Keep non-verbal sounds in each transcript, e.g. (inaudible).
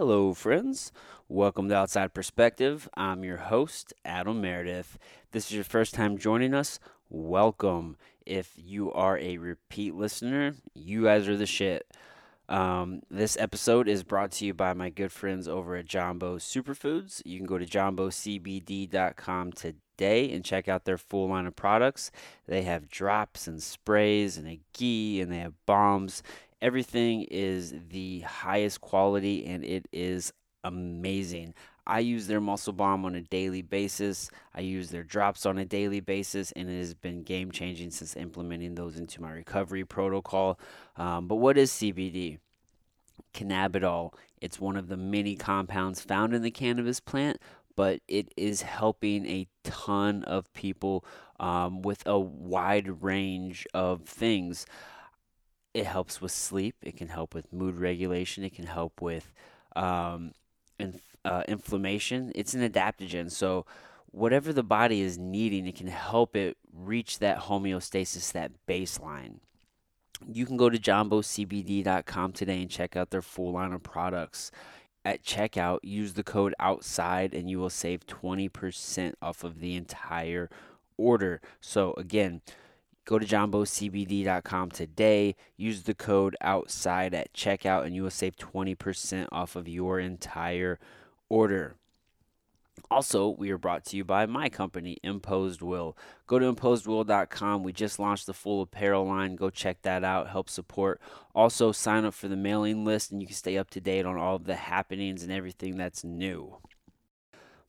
Hello, friends. Welcome to Outside Perspective. I'm your host, Adam Meredith. If this is your first time joining us. Welcome. If you are a repeat listener, you guys are the shit. Um, this episode is brought to you by my good friends over at Jumbo Superfoods. You can go to jumbocbd.com today and check out their full line of products. They have drops and sprays and a ghee and they have bombs Everything is the highest quality and it is amazing. I use their muscle bomb on a daily basis. I use their drops on a daily basis, and it has been game changing since implementing those into my recovery protocol. Um, but what is CBD? Cannabidiol. It's one of the many compounds found in the cannabis plant, but it is helping a ton of people um, with a wide range of things it helps with sleep. It can help with mood regulation. It can help with um, inf- uh, inflammation. It's an adaptogen. So, whatever the body is needing, it can help it reach that homeostasis, that baseline. You can go to jumbocbd.com today and check out their full line of products. At checkout, use the code OUTSIDE and you will save 20% off of the entire order. So, again, Go to jumbocbd.com today. Use the code outside at checkout, and you will save 20% off of your entire order. Also, we are brought to you by my company, Imposed Will. Go to imposedwill.com. We just launched the full apparel line. Go check that out. Help support. Also, sign up for the mailing list, and you can stay up to date on all of the happenings and everything that's new.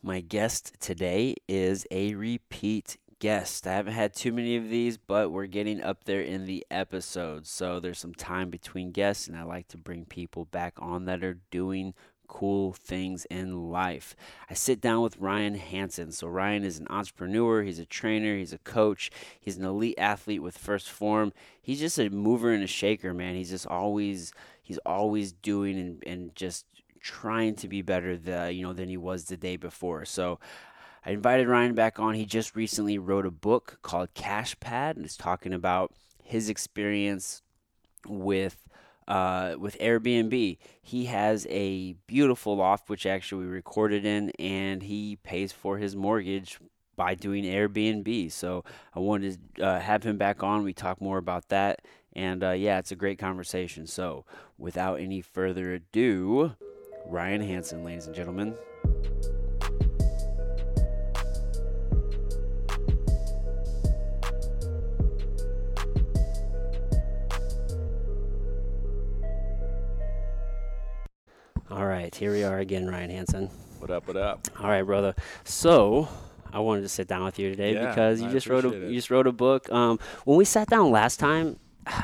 My guest today is a repeat guest. I haven't had too many of these, but we're getting up there in the episodes. So there's some time between guests, and I like to bring people back on that are doing cool things in life. I sit down with Ryan Hansen. So Ryan is an entrepreneur, he's a trainer, he's a coach, he's an elite athlete with First Form. He's just a mover and a shaker, man. He's just always he's always doing and, and just trying to be better the you know than he was the day before. So I invited Ryan back on. He just recently wrote a book called Cash Pad and is talking about his experience with uh, with Airbnb. He has a beautiful loft, which actually we recorded in, and he pays for his mortgage by doing Airbnb. So I wanted to uh, have him back on. We talk more about that. And uh, yeah, it's a great conversation. So without any further ado, Ryan Hansen, ladies and gentlemen. All right, here we are again, Ryan Hansen. What up? What up? All right, brother. So I wanted to sit down with you today yeah, because you I just wrote a it. you just wrote a book. Um, when we sat down last time,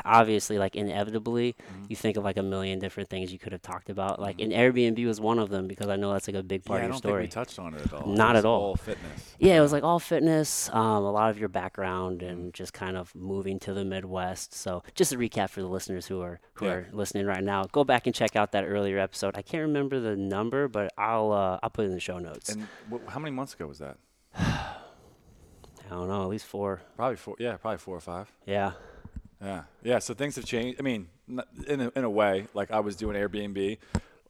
obviously like inevitably mm-hmm. you think of like a million different things you could have talked about like mm-hmm. and airbnb was one of them because i know that's like a big part yeah, of your story we touched on it at all not at all all fitness yeah it was like all fitness um, a lot of your background and mm-hmm. just kind of moving to the midwest so just a recap for the listeners who are who yeah. are listening right now go back and check out that earlier episode i can't remember the number but i'll uh, i'll put it in the show notes and wh- how many months ago was that (sighs) I don't know, at least four. Probably four. Yeah, probably four or five. Yeah. Yeah, yeah. So things have changed. I mean, in a, in a way, like I was doing Airbnb.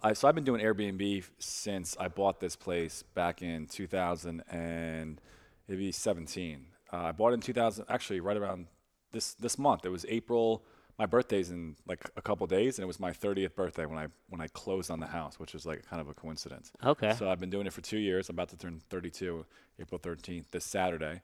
I, so I've been doing Airbnb since I bought this place back in 2000 and maybe 17. Uh, I bought it in 2000, actually right around this this month. It was April. My birthday's in like a couple days, and it was my 30th birthday when I when I closed on the house, which was like kind of a coincidence. Okay. So I've been doing it for two years. I'm about to turn 32, April 13th, this Saturday.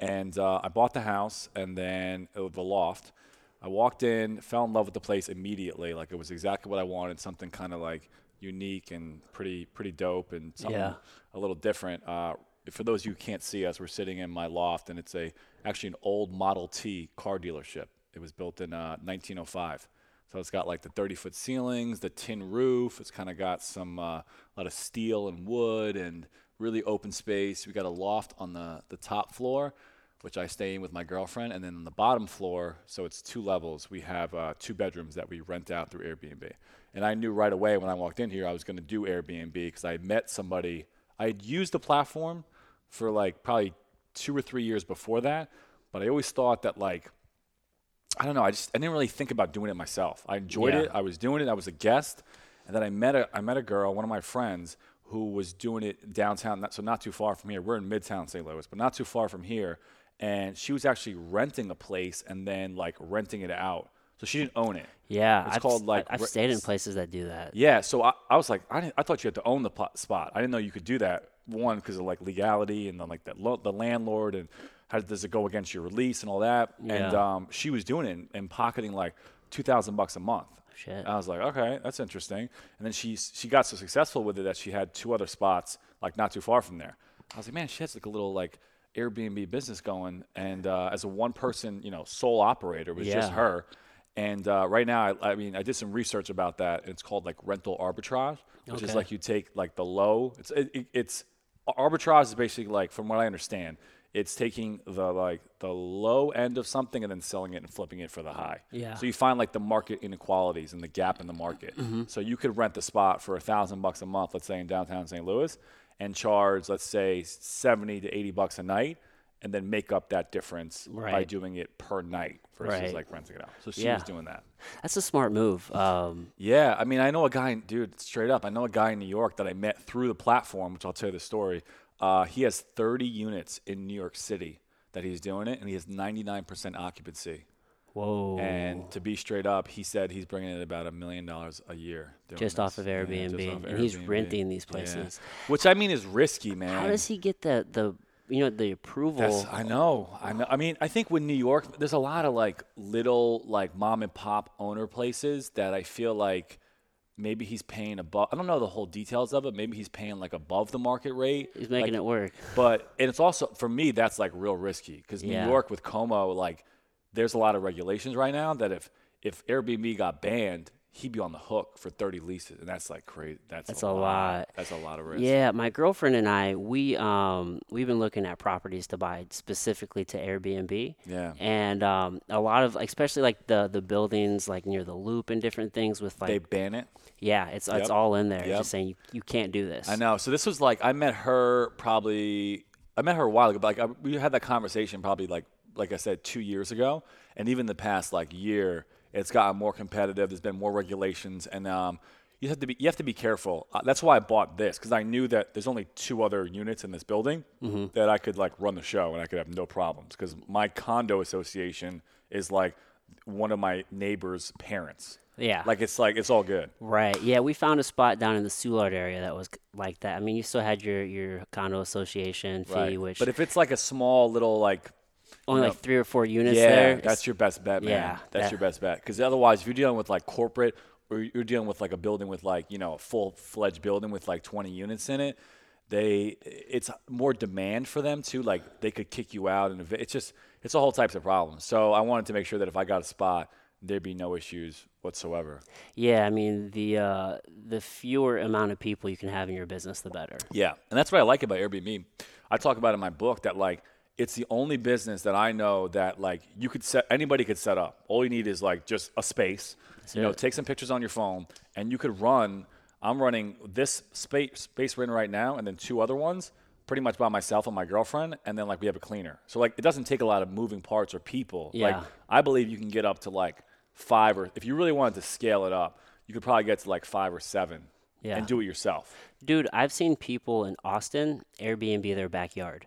And uh, I bought the house and then uh, the loft. I walked in, fell in love with the place immediately. Like it was exactly what I wanted. Something kind of like unique and pretty pretty dope and something yeah. a little different. Uh, for those of you who can't see us, we're sitting in my loft and it's a actually an old Model T car dealership. It was built in uh, 1905. So it's got like the 30 foot ceilings, the tin roof. It's kind of got some uh, a lot of steel and wood and really open space. We got a loft on the, the top floor, which I stay in with my girlfriend. And then on the bottom floor, so it's two levels, we have uh, two bedrooms that we rent out through Airbnb. And I knew right away when I walked in here I was going to do Airbnb because I met somebody. I had used the platform for like probably two or three years before that, but I always thought that like, I don't know, I just I didn't really think about doing it myself. I enjoyed yeah. it. I was doing it. I was a guest And then I met a I met a girl, one of my friends, who was doing it downtown, not, so not too far from here. We're in Midtown St. Louis, but not too far from here. And she was actually renting a place and then like renting it out. So she didn't own it. Yeah, It's I've, called, like, I've re- stayed in places that do that. Yeah, so I, I was like, I, didn't, I thought you had to own the spot. I didn't know you could do that. One, because of like legality and then like that lo- the landlord and how does it go against your release and all that. And Yeah. um, she was doing it and, and pocketing like two thousand bucks a month. Shit. I was like, okay, that's interesting. And then she she got so successful with it that she had two other spots like not too far from there. I was like, man, she has like a little like Airbnb business going, and uh, as a one person, you know, sole operator, it was just her. And uh, right now, I, I mean, I did some research about that. And it's called like rental arbitrage, which is like you take like the low. It's it, it- it's arbitrage is basically like, from what I understand, it's taking the like the low end of something and then selling it and flipping it for the high. Yeah. So you find like the market inequalities and the gap in the market. So you could rent the spot for a thousand bucks a month, let's say in downtown St. Louis, and charge let's say seventy to eighty bucks a night, and then make up that difference by doing it per night versus Right. like renting it out. So she Yeah. was doing that. That's a smart move. Um, Yeah, I mean, I know a guy, dude, straight up. I know a guy in New York that I met through the platform, which I'll tell you the story. Uh, he has 30 units in New York City that he's doing it, and he has 99% occupancy. whoa. And to be straight up, he said he's bringing in about a million dollars a year. Just off of Yeah, Airbnb, off and he's renting these Yeah. places. Which I mean is risky, man. How does he get the the you know the approval? That's, I know. I know. I mean, I think with New York, there's a lot of like little like mom and pop owner places that I feel like maybe he's paying above. I don't know the whole details of it. Maybe he's paying like above the market rate. He's making Like, it work. But and it's also for me that's like real risky because Yeah. New York with Cuomo, like there's a lot of regulations right now that if if Airbnb got banned, he'd be on the hook for 30 leases, and that's like crazy. That's, That's a lot. That's a lot of risk. Yeah, my girlfriend and I, we um we've been looking at properties to buy specifically to Airbnb. Yeah. And um a lot of especially like the the buildings like near the loop and different things with like They ban it. Yeah, it's it's all in there. It's Yep. Just saying you, you can't do this. I know. So this was like I met her probably I met her a while ago, but like I, we had that conversation probably like like I said two years ago, and even the past like year, it's gotten more competitive. There's been more regulations, and um, you have to be you have to be careful. Uh, that's why I bought this because I knew that there's only two other units in this building that I could like run the show and I could have no problems because my condo association is like one of my neighbor's parents. Yeah. Like it's like it's all good. Right. Yeah, we found a spot down in the Soulard area that was like that. I mean, you still had your your condo association fee, Right. which But if it's like a small little like only know, like three or four units yeah, there. that's your best bet, man. Yeah, that's that- your best bet. Because otherwise, if you're dealing with like corporate, or you're dealing with like a building with like you know a full fledged building with like 20 units in it, they it's more demand for them too. Like they could kick you out, and it's just it's a whole types of problems. So I wanted to make sure that if I got a spot, there'd be no issues whatsoever. Yeah, I mean the uh, the fewer amount of people you can have in your business, the better. Yeah, and that's what I like about Airbnb. I talk about in my book that like it's the only business that I know that like you could set anybody could set up. All you need is like just a space. you know, take some pictures on your phone, and you could run. I'm running this space space we're in right now, and then two other ones, pretty much by myself and my girlfriend, and then like we have a cleaner. So like it doesn't take a lot of moving parts or people. Like Yeah. I believe you can get up to like five or if you really wanted to scale it up, you could probably get to like five or seven. Yeah. And do it yourself. Dude, I've seen people in Austin Airbnb their backyard.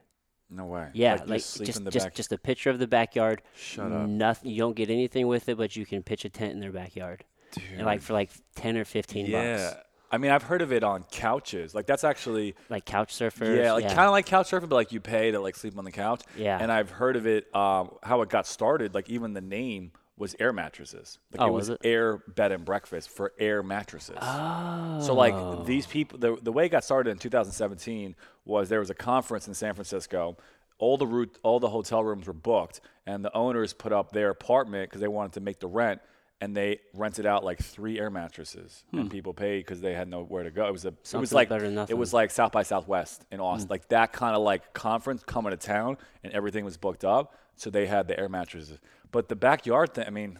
No way. Yeah, like, like, just in the just back. just a picture of the backyard. Shut up. Nothing. You don't get anything with it, but you can pitch a tent in their backyard. And like for like ten or fifteen Yeah. bucks. Yeah. I mean, I've heard of it on couches. Like that's actually Like couch surfers. yeah, like kind of like couch surfing, but like you pay to like sleep on the couch. Yeah. And I've heard of it. Um, how it got started. Like even the name was air mattresses. Like Oh, it was was it? air bed and breakfast for air mattresses. Oh. So like these people, the the way it got started in 2017 was there was a conference in San Francisco. All the route, all the hotel rooms were booked, and the owners put up their apartment because they wanted to make the rent, and they rented out like three air mattresses, and people paid because they had nowhere to go. It was a, it was Hmm. Like it was. Hmm. like South by Southwest in Austin, like that kind of like conference coming to town, and everything was booked up, so they had the air mattresses. But the backyard thing, I mean,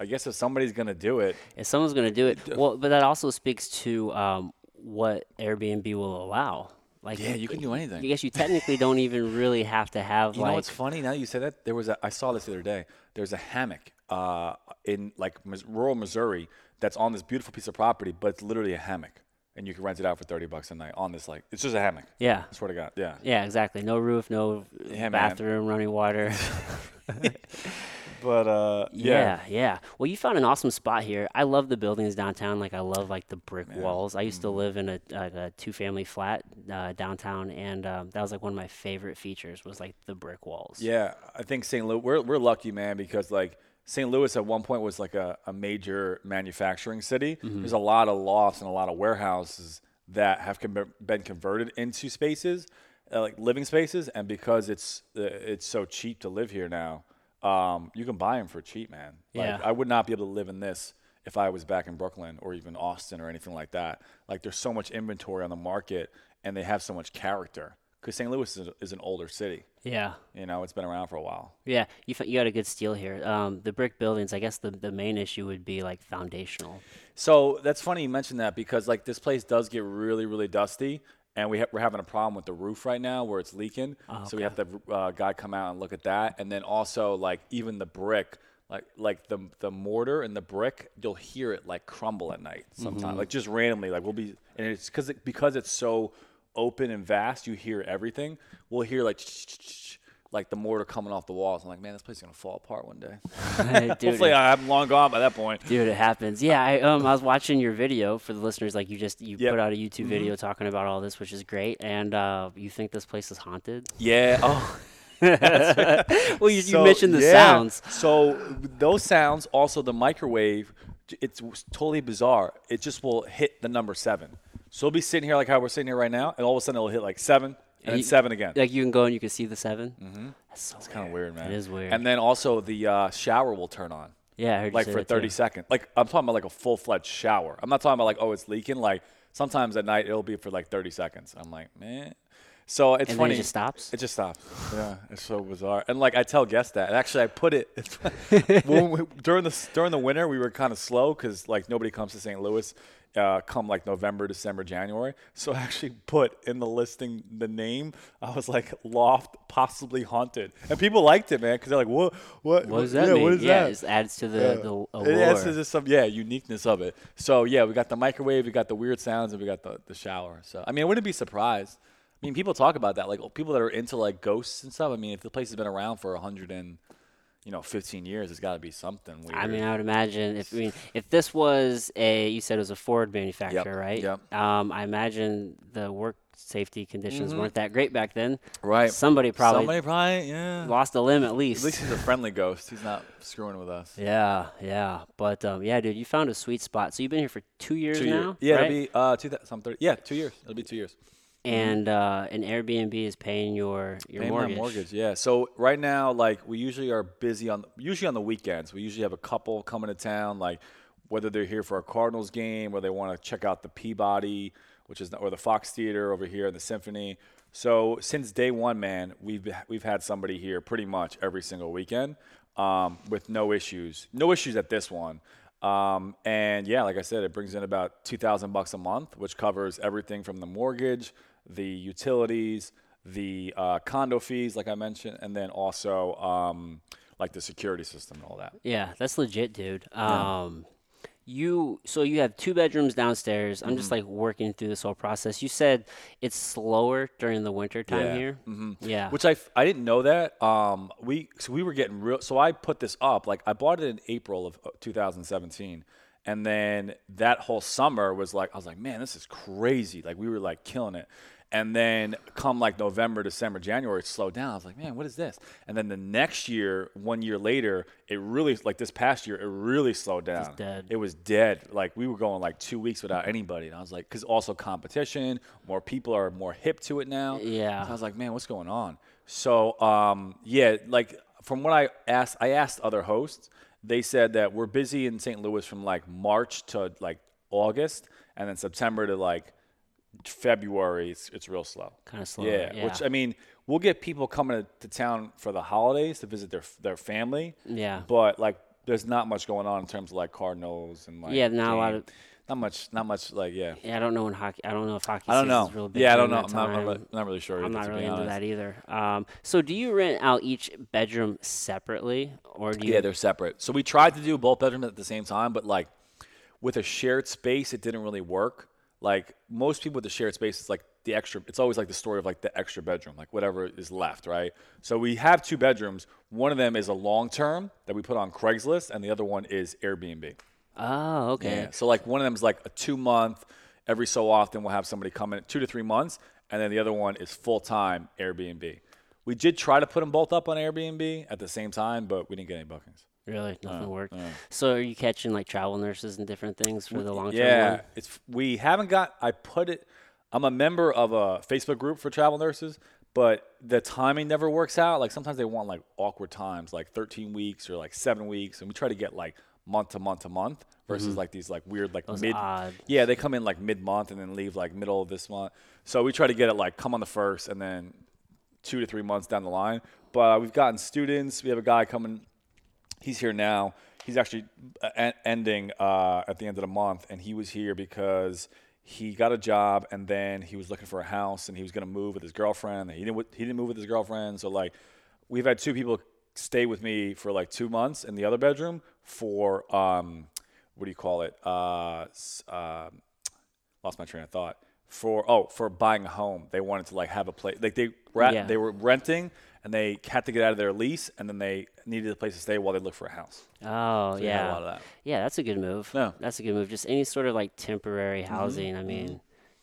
I guess if somebody's gonna do it, if someone's going to do it, well, but that also speaks to um, what Airbnb will allow. Like yeah, you can do anything. I guess you technically don't even really have to have You like know what's funny? Now you say that, there was a. I saw this the other day. There's a hammock uh, in like rural Missouri that's on this beautiful piece of property, but it's literally a hammock, and you can rent it out for thirty bucks a night on this like it's just a hammock. Yeah. I swear to God, yeah. Yeah, exactly. No roof, no Yeah, man. bathroom, running water. (laughs) (laughs) But uh, yeah. yeah, Well, you found an awesome spot here. I love the buildings downtown. Like I love like the brick walls. I used to Mm-hmm. live in a, like a two-family flat uh, downtown, and um, that was like one of my favorite features was like the brick walls. Yeah, I think St. Louis. We're we're lucky, man, because like St. Louis at one point was like a, a major manufacturing city. There's a lot of lofts and a lot of warehouses that have con- been converted into spaces, uh, like living spaces, and because it's uh, it's so cheap to live here now, um, you can buy them for cheap, man. Like, Yeah. I would not be able to live in this if I was back in Brooklyn or even Austin or anything like that. Like there's so much inventory on the market, and they have so much character. Because St. Louis is, is an older city. Yeah. You know, it's been around for a while. Yeah, you f- you got a good steal here. Um, the brick buildings, I guess the, the main issue would be like foundational. So that's funny you mentioned that because like this place does get really really dusty, and we ha- we're having a problem with the roof right now where it's leaking. So we have the uh, guy come out and look at that, and then also like even the brick, like like the the mortar and the brick, you'll hear it like crumble at night sometimes, like just randomly. Like we'll be, and it's because it, because it's so open and vast, you hear everything. We'll hear like. Like the mortar coming off the walls. I'm like, man, this place is gonna fall apart one day. (laughs) dude, (laughs) Hopefully, I'm long gone by that point. dude, it happens. Yeah, I um I was watching your video for the listeners. Like you just you Yep. put out a YouTube video talking about all this, which is great. And uh, you think this place is haunted? Yeah. Oh. (laughs) Well, you, you mentioned the yeah. sounds. So those sounds, also the microwave, it's totally bizarre. It just will hit the number seven. So we'll be sitting here like how we're sitting here right now, and all of a sudden it'll hit like seven and then you- seven again. Like you can go and you can see the 7 Mm-hmm. That's so It's kind of weird, man. It is weird. And then also the uh, shower will turn on. Yeah, I heard like for that too. 30 seconds. Like I'm talking about like a full fledged shower. I'm not talking about like oh it's leaking. Like sometimes at night it'll be for like 30 seconds. I'm like man. So it's And then it just stops? It just stops. Yeah, it's so bizarre. And like I tell guests that. And actually, I put it (laughs) when we, during the during the winter. We were kind of slow because like nobody comes to St. Louis. Uh, come like November, December, January. So I actually put in the listing the name. I was like loft, possibly haunted, and people liked it, man, because they're like, "What? What? What does that yeah, mean? What is yeah, that?" it adds to the, the It adds to just some yeah uniqueness of it. So yeah, we got the microwave, we got the weird sounds, and we got the, the shower. So I mean, I wouldn't be surprised. I mean, people talk about that, like people that are into like ghosts and stuff. I mean, if the place has been around for a hundred and you know fifteen years, it's got to be something weird. I mean, I would imagine if I mean if this was a you said it was a Ford manufacturer, right? yep. Um, I imagine the work safety conditions weren't that great back then. Mm-hmm. right? Somebody probably somebody probably yeah. lost a limb at least. At least. he's a friendly ghost. He's not screwing with us. Yeah, yeah. But um, yeah, dude, you found a sweet spot. So you've been here for two years Two now. Yeah, right? it'll be uh two thousand thirty. Yeah, two years. It'll be two years. And uh, an Airbnb is paying your your Paying mortgage. my mortgage, yeah. So right now, like we usually are busy on usually on the weekends. We usually have a couple coming to town, like whether they're here for a Cardinals game or they want to check out the Peabody, which is or the Fox Theater over here in the Symphony. So since day one, man, we've we've had somebody here pretty much every single weekend um, with no issues, no issues at this one. Um, and yeah, like I said, it brings in about two thousand bucks a month, which covers everything from the mortgage, the utilities, the uh, condo fees, like I mentioned, and then also um, like the security system and all that. Yeah, that's legit, dude. Um, you so you have two bedrooms downstairs. I'm Mm-hmm. just like working through this whole process. You said it's slower during the winter time Yeah. here. Mm-hmm. Yeah. Which I, I didn't know that. Um, we so we were getting real. So I put this up like I bought it in April of uh, 2017, and then that whole summer was like I was like, man, this is crazy. Like we were like killing it. And then come like November, December, January, it slowed down. I was like, man, what is this? And then the next year, one year later, it really like this past year, it really slowed down. dead. It was dead. Like we were going like two weeks without anybody, and I was like, because also competition, more people are more hip to it now. Yeah. So I was like, man, what's going on? So um, yeah, like from what I asked, I asked other hosts. They said that we're busy in St. Louis from like March to like August, and then September to like February. It's, it's real slow. Kinda slow, Yeah, yeah. Which I mean, we'll get people coming to, to town for the holidays to visit their their family. Yeah. But like, there's not much going on in terms of like Cardinals and like Yeah, not a lot of- not much, not much like yeah. yeah, I don't know when hockey. I don't know if hockey. I don't know. season's real big Yeah, I don't know. I'm not, really, not really sure. I'm not really into that either. Um, so do you rent out each bedroom separately, or do you? Yeah, they're separate. So we tried to do both bedrooms at the same time, but like with a shared space, it didn't really work. Like most people with the shared space, it's like the extra. It's always like the story of like the extra bedroom, like whatever is left, right? So we have two bedrooms. One of them is a long term that we put on Craigslist, and the other one is Airbnb. Oh, okay. Yeah. So like one of them is like a two month. Every so often we'll have somebody come in two to three months, and then the other one is full time Airbnb. We did try to put them both up on Airbnb at the same time, but we didn't get any bookings. Really, nothing uh, worked. Uh. So are you catching like travel nurses and different things for the mm, long term? Yeah, one? it's we haven't got. I put it. I'm a member of a Facebook group for travel nurses, but the timing never works out. Like sometimes they want like awkward times, like 13 weeks or like seven weeks, and we try to get like month to month to month versus mm-hmm. like these like weird like Those mid. odd- Yeah, they come in like mid month and then leave like middle of this month. So we try to get it like come on the first and then two to three months down the line. But uh, we've gotten students. We have a guy coming he's here now. He's actually uh, ending uh, at the end of the month, and he was here because he got a job, and then he was looking for a house, and he was going to move with his girlfriend. He didn't. He didn't move with his girlfriend, so like, we've had two people stay with me for like two months in the other bedroom for um, what do you call it? Uh, uh, lost my train of thought. For oh, for buying a home, they wanted to like have a place. Like they were Yeah. they were renting, and they had to get out of their lease, and then they needed a place to stay while they looked for a house. Oh, we had a yeah. lot of that. Yeah, that's a good move. Yeah. Mm-hmm. That's a good move. Just any sort of like temporary housing. I mean,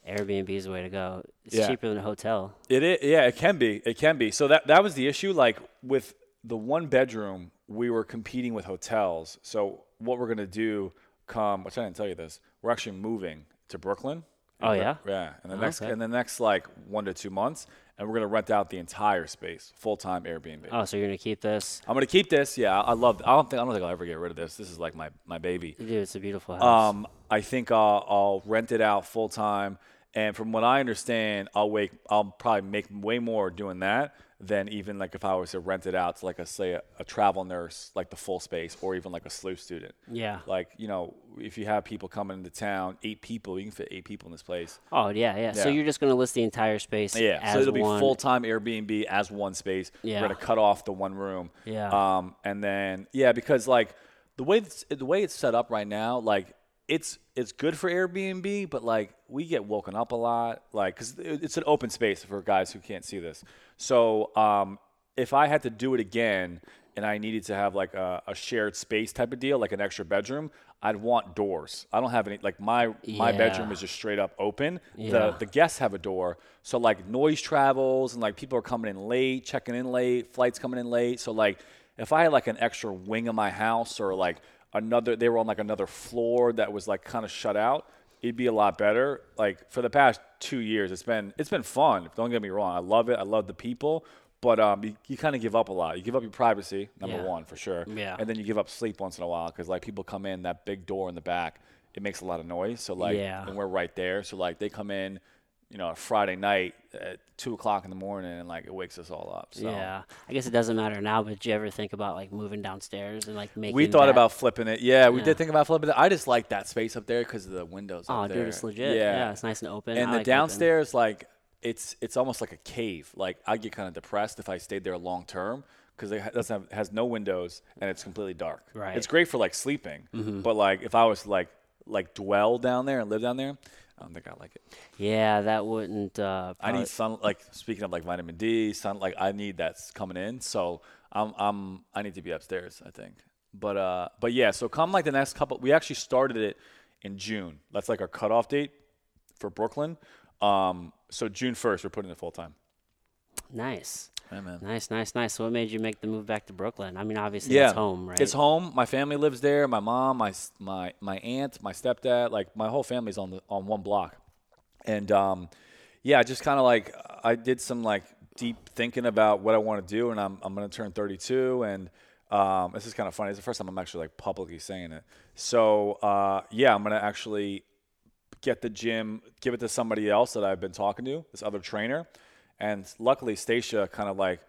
Airbnb is the way to go. It's Yeah. cheaper than a hotel. It is, yeah, it can be. It can be. So that that was the issue. Like with the one bedroom, we were competing with hotels. So what we're gonna do, come, which I didn't tell you this, we're actually moving to Brooklyn. Oh, yeah? Yeah, in the next Okay. in the next like one to two months, and we're gonna rent out the entire space, full time Airbnb. Oh, so you're gonna keep this? I'm gonna keep this. Yeah, I love. I don't think I don't think I'll ever get rid of this. This is like my my baby. Dude, it's a beautiful house. Um, I think I'll, I'll rent it out full time, and from what I understand, I'll wake. I'll probably make way more doing that than even like if I was to rent it out to like a say a, a travel nurse, like the full space, or even like a SLU student. yeah. Like you know, if you have people coming into town, eight people, you can fit eight people in this place. Oh, yeah, yeah, So you're just gonna list the entire space. Yeah, As so it'll be full time Airbnb as one space. Yeah. We're gonna cut off the one room. Yeah. Um, and then yeah, because like the way the way it's set up right now, like it's it's good for Airbnb, but like we get woken up a lot, like because it's an open space for guys who can't see this. So um, if I had to do it again and I needed to have like a, a shared space type of deal, like an extra bedroom, I'd want doors. I don't have any like my my Yeah. bedroom is just straight up open. Yeah. The the guests have a door, so like noise travels and like people are coming in late, checking in late, flights coming in late. So like if I had like an extra wing of my house or like another, they were on like another floor that was like kind of shut out, it'd be a lot better. Like for the past two years, it's been it's been fun. Don't get me wrong, I love it. I love the people. But um, you, you kind of give up a lot. You give up your privacy, number Yeah. one for sure. Yeah. And then you give up sleep once in a while because like people come in that big door in the back, it makes a lot of noise. So like, Yeah. and we're right there. So like they come in, you know, a Friday night at two o'clock in the morning, and like it wakes us all up. So Yeah. I guess it doesn't matter now, but did you ever think about like moving downstairs and like making? we thought that- about flipping it. Yeah, we Yeah. did think about flipping it. I just like that space up there because of the windows. Oh, up there. dude, it's legit. Yeah. it's nice and open. and I the like open. downstairs like it's it's almost like a cave like i get kind of depressed if i stayed there long term because it doesn't have, has no windows and it's completely dark Right. it's great for like sleeping mm-hmm. but like if i was like like dwell down there and live down there i don't think i like it. Yeah, that wouldn't. Uh, i need sun like speaking of like vitamin d sun like i need that's coming in. So i'm i'm i need to be upstairs i think. But uh but yeah so come like the next couple we actually started it in june. That's like our cutoff date for brooklyn. Um so june 1st we're putting it full time. Nice. Man. Nice, nice, nice. So what made you make the move back to Brooklyn? I mean, obviously Yeah, it's home, right? It's home. My family lives there. My mom, my my my aunt, my stepdad, like my whole family's on the on one block. And um, yeah, just kind of like I did some like deep thinking about what I want to do, and I'm I'm gonna turn 32, and um, this is kind of funny. It's the first time I'm actually like publicly saying it. So uh, yeah, I'm gonna actually get the gym, give it to somebody else that I've been talking to, this other trainer. And luckily, Stacia kind of like,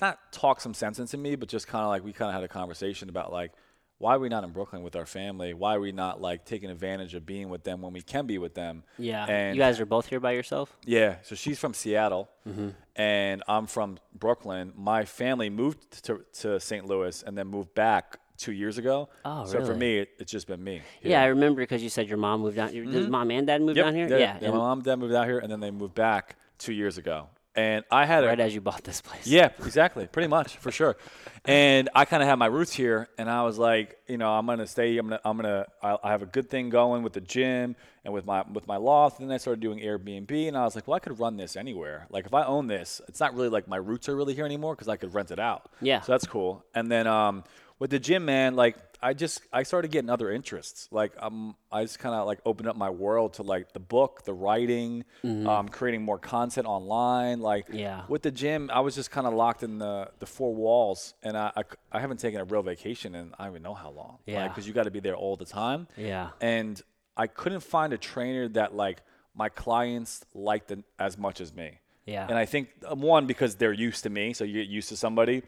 not talk some sense into me, but just kind of like, we kind of had a conversation about like, why are we not in Brooklyn with our family? Why are we not like taking advantage of being with them when we can be with them? yeah. And you guys are both here by yourself? yeah, so she's from Seattle, Mm-hmm. and I'm from Brooklyn. My family moved to, to St. Louis and then moved back two years ago. Oh, so for me, it, it's just been me. Yeah, I remember because you said your mom moved down. Does mom and dad moved Yep, down here? Yeah, yeah, my mom and dad moved out here, and then they moved back two years ago. And I had a right as you bought this place. yeah, exactly. Pretty much, for sure. And I kind of had my roots here, and I was like, you know, I'm gonna stay. I'm gonna, I'm gonna. I, I have a good thing going with the gym and with my with my loft. And then I started doing Airbnb, and I was like, well, I could run this anywhere. Like if I own this, it's not really like my roots are really here anymore because I could rent it out. Yeah. So that's cool. And then um, with the gym, man, like I just I started getting other interests. Like um, I just kind of like opened up my world to like the book, the writing, um, creating more content online. Like Mm-hmm. Yeah. with the gym, I was just kind of locked in the, the four walls, and I, I, I haven't taken a real vacation in I don't even know how long. Yeah. Because you got to be there all the time. Yeah. And I couldn't find a trainer that like my clients liked it as much as me. Yeah. And I think um, one because they're used to me, so you get used to somebody,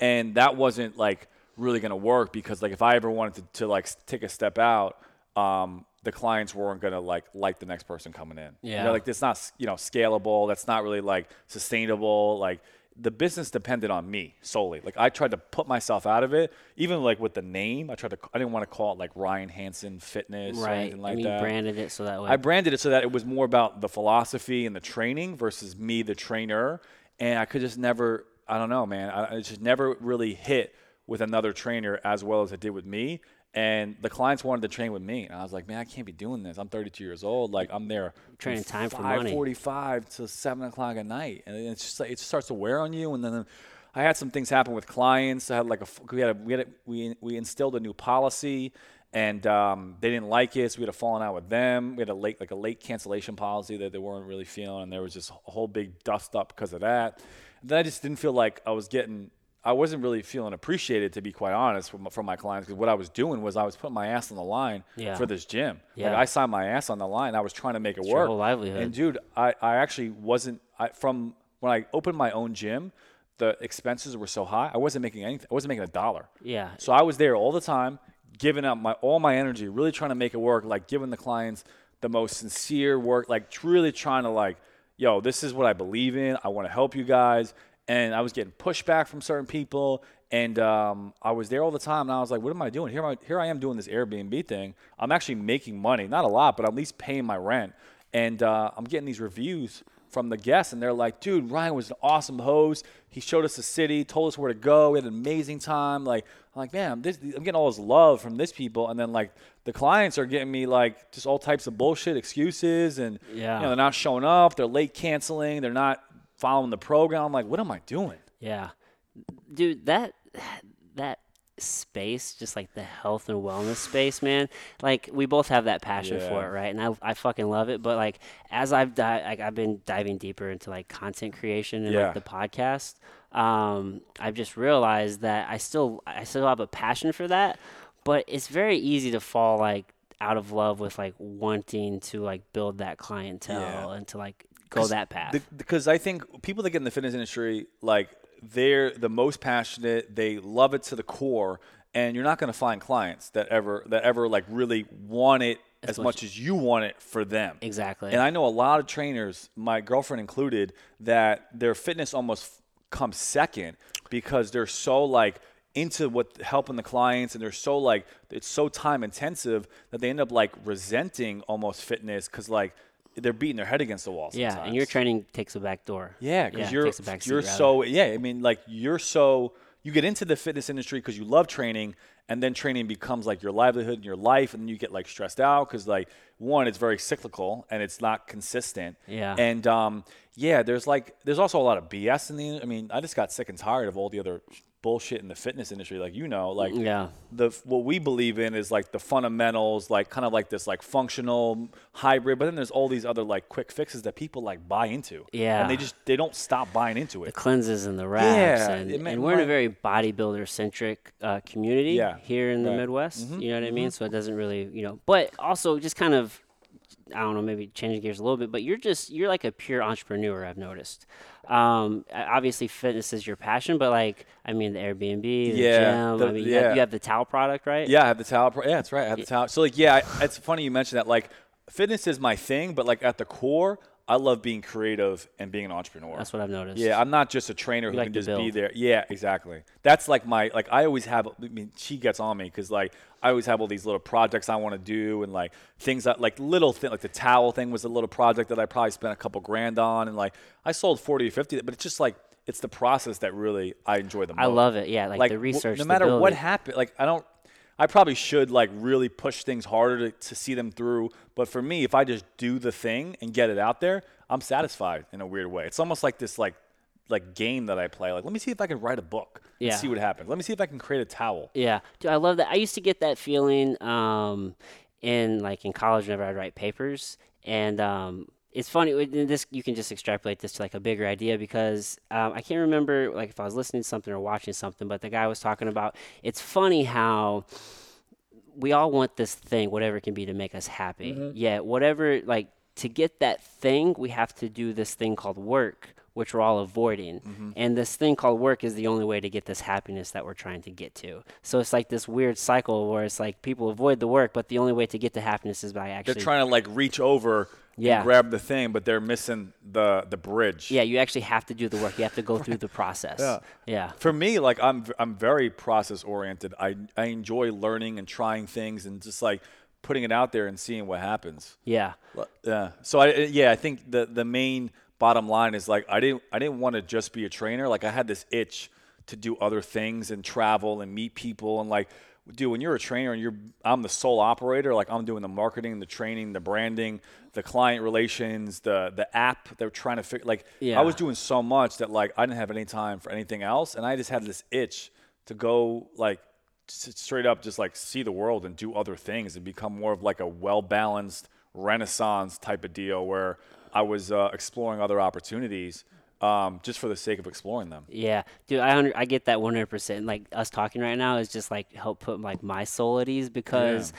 and that wasn't like really gonna work because like if I ever wanted to, to like take a step out, um, the clients weren't gonna like like the next person coming in. You Yeah. know, like it's not you know scalable. That's not really like sustainable. Like the business depended on me solely. Like I tried to put myself out of it, even like with the name. I tried to. I didn't want to call it like Ryan Hansen Fitness or Right. anything like I mean, that. branded it so that way. I branded it so that it was more about the philosophy and the training versus me, the trainer. And I could just never, I don't know, man. I, it just never really hit with another trainer as well as it did with me. And the clients wanted to train with me. And I was like, man, I can't be doing this. I'm 32 years old. Like, I'm there. Training time for money. 5:45 to 7 o'clock at night. And it's just like, it starts to wear on you. And then I had some things happen with clients. I had like a, we had a, we had a, we, we instilled a new policy and um, they didn't like it, so we had a falling out with them. We had a late, like a late cancellation policy that they weren't really feeling, and there was just a whole big dust up because of that. And then I just didn't feel like I was getting, I wasn't really feeling appreciated, to be quite honest, from, from my clients. Because what I was doing was I was putting my ass on the line Yeah. for this gym. Yeah. Like I signed my ass on the line. I was trying to make it your work. whole livelihood. And dude, I, I actually wasn't I, from when I opened my own gym. The expenses were so high. I wasn't making anything. I wasn't making a dollar. Yeah. So I was there all the time, giving up my all my energy, really trying to make it work, like giving the clients the most sincere work, like really trying to like, yo, this is what I believe in. I want to help you guys. And I was getting pushback from certain people, and um, I was there all the time. And I was like, what am I doing here? I, here I am doing this Airbnb thing. I'm actually making money, not a lot, but at least paying my rent. And uh, I'm getting these reviews from the guests, and they're like, "Dude, Ryan was an awesome host. He showed us the city, told us where to go. We had an amazing time." Like, I'm like, man, this, I'm getting all this love from this people, and then like the clients are getting me like just all types of bullshit excuses, and Yeah. you know, they're not showing up, they're late canceling, they're not following the program. I'm like, what am I doing? Yeah, dude, that that space, just like the health and wellness space, man. Like we both have that passion for it, right? And I, I fucking love it. But like as I've di- like I've been diving deeper into like content creation and Yeah. like the podcast, um, I've just realized that I still I still have a passion for that, but it's very easy to fall like out of love with like wanting to like build that clientele Yeah. and to like go that path. Because I think people that get in the fitness industry, like they're the most passionate. They love it to the core, and you're not going to find clients that ever that ever like really want it as, much- much as you want it for them. exactly. And I know a lot of trainers, my girlfriend included, that their fitness almost comes second because they're so like into what helping the clients and they're so like it's so time intensive that they end up like resenting almost fitness because like they're beating their head against the wall. yeah, Sometimes. and your training takes a back door. Yeah, because it you're takes a back seat, you're rather. so yeah. I mean, like you're so you get into the fitness industry because you love training, and then training becomes like your livelihood and your life, and then you get like stressed out because like one, it's very cyclical and it's not consistent. Yeah. And um, yeah, there's like there's also a lot of BS in the. I mean, I just got sick and tired of all the other bullshit in the fitness industry. Like you know, like Yeah. the what we believe in is like the fundamentals, like kind of like this like functional hybrid. But then there's all these other like quick fixes that people like buy into. Yeah. and they just they don't stop buying into it. the cleanses and the wraps, Yeah, and, meant and we're in a very bodybuilder centric uh, community Yeah, here in the right. Midwest. You know what I mean? So it doesn't really, you know, but also just kind of, I don't know, maybe changing gears a little bit. But you're just you're like a pure entrepreneur. I've noticed. Um, obviously, fitness is your passion, but like, I mean, the Airbnb, the Yeah, gym. the- I mean, you, yeah. have, you have the towel product, right? Yeah, I have the towel. Pro- yeah, that's right. I have the towel. So like, yeah, I, it's funny you mentioned that. Like, fitness is my thing, but like at the core, I love being creative and being an entrepreneur. That's what I've noticed. Yeah, I'm not just a trainer who like can just be there. Yeah, exactly. That's like my like I always have. I mean, she gets on me because like I always have all these little projects I want to do and like things that like little thing like the towel thing was a little project that I probably spent a couple grand on and like I sold forty or fifty, but it's just like it's the process that really I enjoy the most. I love it. Yeah, like, the w- research. no the matter what happened, like I don't. I probably should like really push things harder to, to see them through. But for me, if I just do the thing and get it out there, I'm satisfied in a weird way. It's almost like this like like game that I play. Like, let me see if I can write a book and Yeah. see what happens. Let me see if I can create a towel. Yeah, Dude, I love that. I used to get that feeling um, in like in college whenever I'd write papers, and um, it's funny. This you can just extrapolate this to like a bigger idea because um, I can't remember like if I was listening to something or watching something, but the guy was talking about. It's funny how we all want this thing, whatever it can be, to make us happy. Mm-hmm. Yeah, whatever, like to get that thing, we have to do this thing called work, which we're all avoiding. Mm-hmm. And this thing called work is the only way to get this happiness that we're trying to get to. So it's like this weird cycle where it's like people avoid the work, but the only way to get to happiness is by actually. They're trying to like reach over Yeah. and grab the thing, but they're missing the the bridge. yeah, you actually have to do the work. You have to go through the (laughs) process. Yeah. Yeah. For me, like I'm I'm very process oriented. I I enjoy learning and trying things and just like putting it out there and seeing what happens. Yeah. Yeah. So I yeah, I think the the main bottom line is like I didn't I didn't want to just be a trainer. Like I had this itch to do other things and travel and meet people and like dude, when you're a trainer and you're I'm the sole operator, like I'm doing the marketing, the training, the branding, the client relations, the the app they're trying to figure like Yeah. I was doing so much that like I didn't have any time for anything else and I just had this itch to go like straight up just like see the world and do other things and become more of like a well balanced renaissance type of deal where I was uh, exploring other opportunities um, just for the sake of exploring them. Yeah, dude, I under, I get that one hundred percent. Like us talking right now is just like help put like my soul at ease because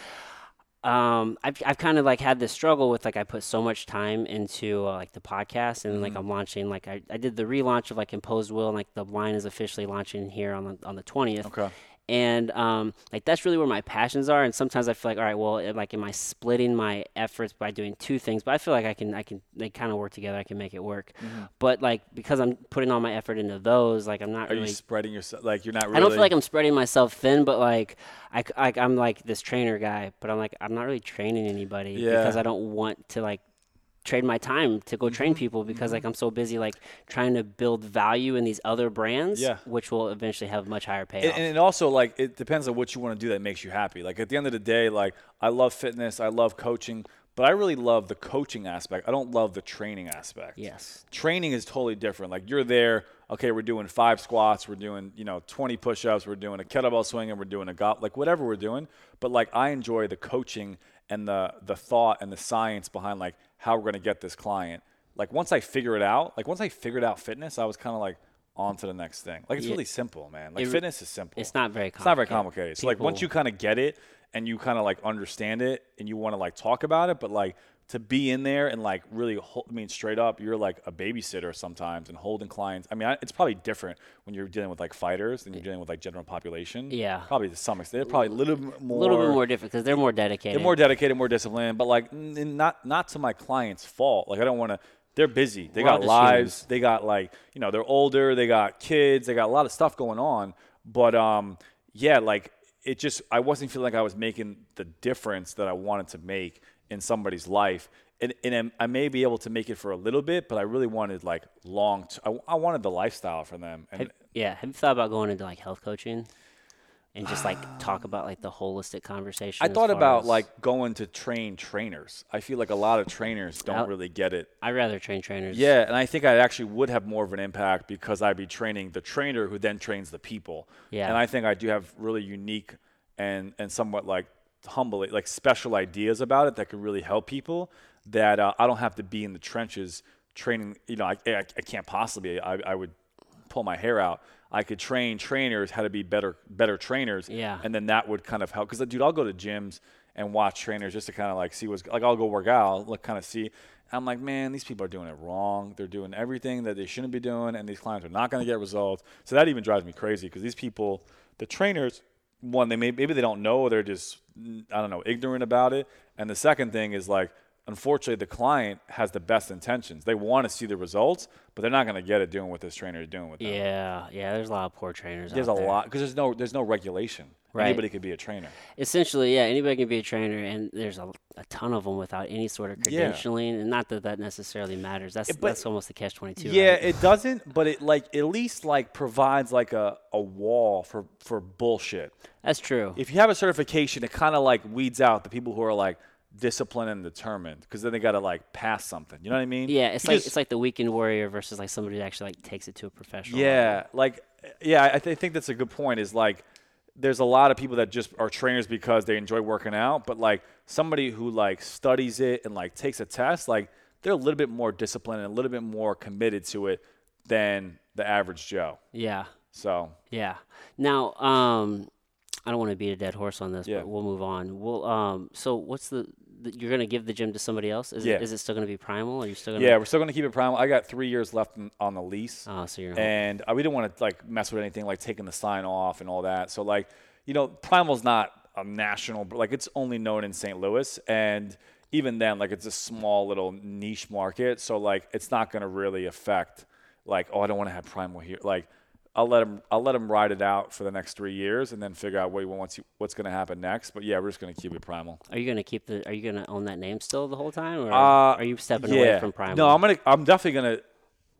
um I've I've kind of like had this struggle with like I put so much time into uh, like the podcast and Mm-hmm. like I'm launching like I, I did the relaunch of like Imposed Will and like the line is officially launching here on the on the twentieth. Okay. And um, like that's really where my passions are. And sometimes I feel like, all right, well, like, am I splitting my efforts by doing two things? But I feel like I can, I can, they kind of work together. I can make it work. But like because I'm putting all my effort into those, like I'm not Mm-hmm. Are really. you spreading yourself? Like you're not really. I don't feel like I'm spreading myself thin, but like I, like I am like this trainer guy, but I'm like I'm not really training anybody Yeah. because I don't want to like trade my time to go Mm-hmm. train people because like I'm so busy like trying to build value in these other brands, Yeah. which will eventually have much higher And, payoff. and it also like it depends on what you want to do that makes you happy. Like at the end of the day, like I love fitness, I love coaching, but I really love the coaching aspect. I don't love the training aspect. yes. training is totally different. Like you're there, okay, we're doing five squats, we're doing, you know, 20 push-ups, we're doing a kettlebell swing and we're doing a golf, like whatever we're doing. But like I enjoy the coaching and the the thought and the science behind like how we're going to get this client. Like once I figure it out, like once I figured out fitness, I was kind of like on to the next thing. Like it's Yeah. really simple, man. Like It- fitness is simple. It's not very complicated. It's not very complicated. complicated. So like once you kind of get it and you kind of like understand it and you want to like talk about it, but like to be in there and like really, hold, I mean, straight up, you're like a babysitter sometimes and holding clients. I mean, I, it's probably different when you're dealing with like fighters than you're dealing with like general population. Yeah. probably to some extent. They're probably a little bit A more, little bit more different because they're more dedicated. They're more dedicated, more disciplined, but like n- not not to my clients' fault. Like I don't want to. They're busy. They got lives. humans. They got like you know they're older. They got kids. They got a lot of stuff going on. But um, yeah, like it just I wasn't feeling like I was making the difference that I wanted to make in somebody's life. And, and I'm- may be able to make it for a little bit, but I really wanted like long. T- I, I wanted the lifestyle for them. And Have, yeah. Have you thought about going into like health coaching and just like (sighs) talk about like the holistic conversation? I thought about as- like going to train trainers. I feel like a lot of trainers don't Out- really get it. I'd rather train trainers. Yeah, and I think I actually would have more of an impact because I'd be training the trainer who then trains the people. Yeah. And I think I do have really unique and and somewhat like humble like special ideas about it that could really help people that uh, I don't have to be in the trenches training, you know, I, I, I can't possibly I, I would pull my hair out. I could train trainers how to be better better trainers. Yeah. And then that would kind of help because dude, I'll go to gyms and watch trainers just to kind of like see what's like I'll go work out, look kind of see. I'm like, man, these people are doing it wrong. They're doing everything that they shouldn't be doing, and these clients are not going to get results. So that even drives me crazy because these people, the trainers, one, they may, maybe they don't know, or they're just, I don't know, ignorant about it. And the second thing is like, unfortunately, the client has the best intentions. They want to see the results, but they're not going to get it doing what this trainer is doing with them. Yeah, yeah. There's a lot of poor trainers. There's a there. lot because there's no there's no regulation. Right. Anybody could be a trainer. Essentially, yeah. Anybody can be a trainer, and there's a, a ton of them without any sort of credentialing, Yeah. And not that that necessarily matters. That's but- that's almost the catch twenty two. Yeah, it doesn't, but it like at least like provides like a, a wall for for bullshit. that's true. If you have a certification, it kind of like weeds out the people who are like disciplined and determined because then they got to like pass something. You know what I mean? yeah, it's You like just- it's like the weekend warrior versus like somebody who actually like takes it to a professional. level. Yeah, like yeah, I th- think that's a good point. Is like there's a lot of people that just are trainers because they enjoy working out, but like somebody who like studies it and like takes a test, like they're a little bit more disciplined and a little bit more committed to it than the average Joe. Yeah. So Yeah. Now, um, I don't want to beat a dead horse on this, Yeah. but we'll move on. We'll um, so what's the, you're gonna give the gym to somebody else? Is Yeah. it is it still gonna be primal? Are you still gonna? yeah, we're still gonna keep it primal. I got three years left in, on the lease. Oh, so you're. and uh, we didn't want to like mess with anything like taking the sign off and all that. So like, you know, Primal's not a national, like it's only known in St. Louis, and even then, like it's a small little niche market. So like, it's not going to really affect like, oh, I don't want to have Primal here. Like, I'll let him, I'll let him ride it out for the next three years, and then figure out what he wants, what's going to happen next. But yeah, we're just going to keep it Primal. Are you gonna keep the? Are you gonna own that name still the whole time, or Uh, are you stepping yeah. away from primal? No, I'm gonna. I'm definitely gonna.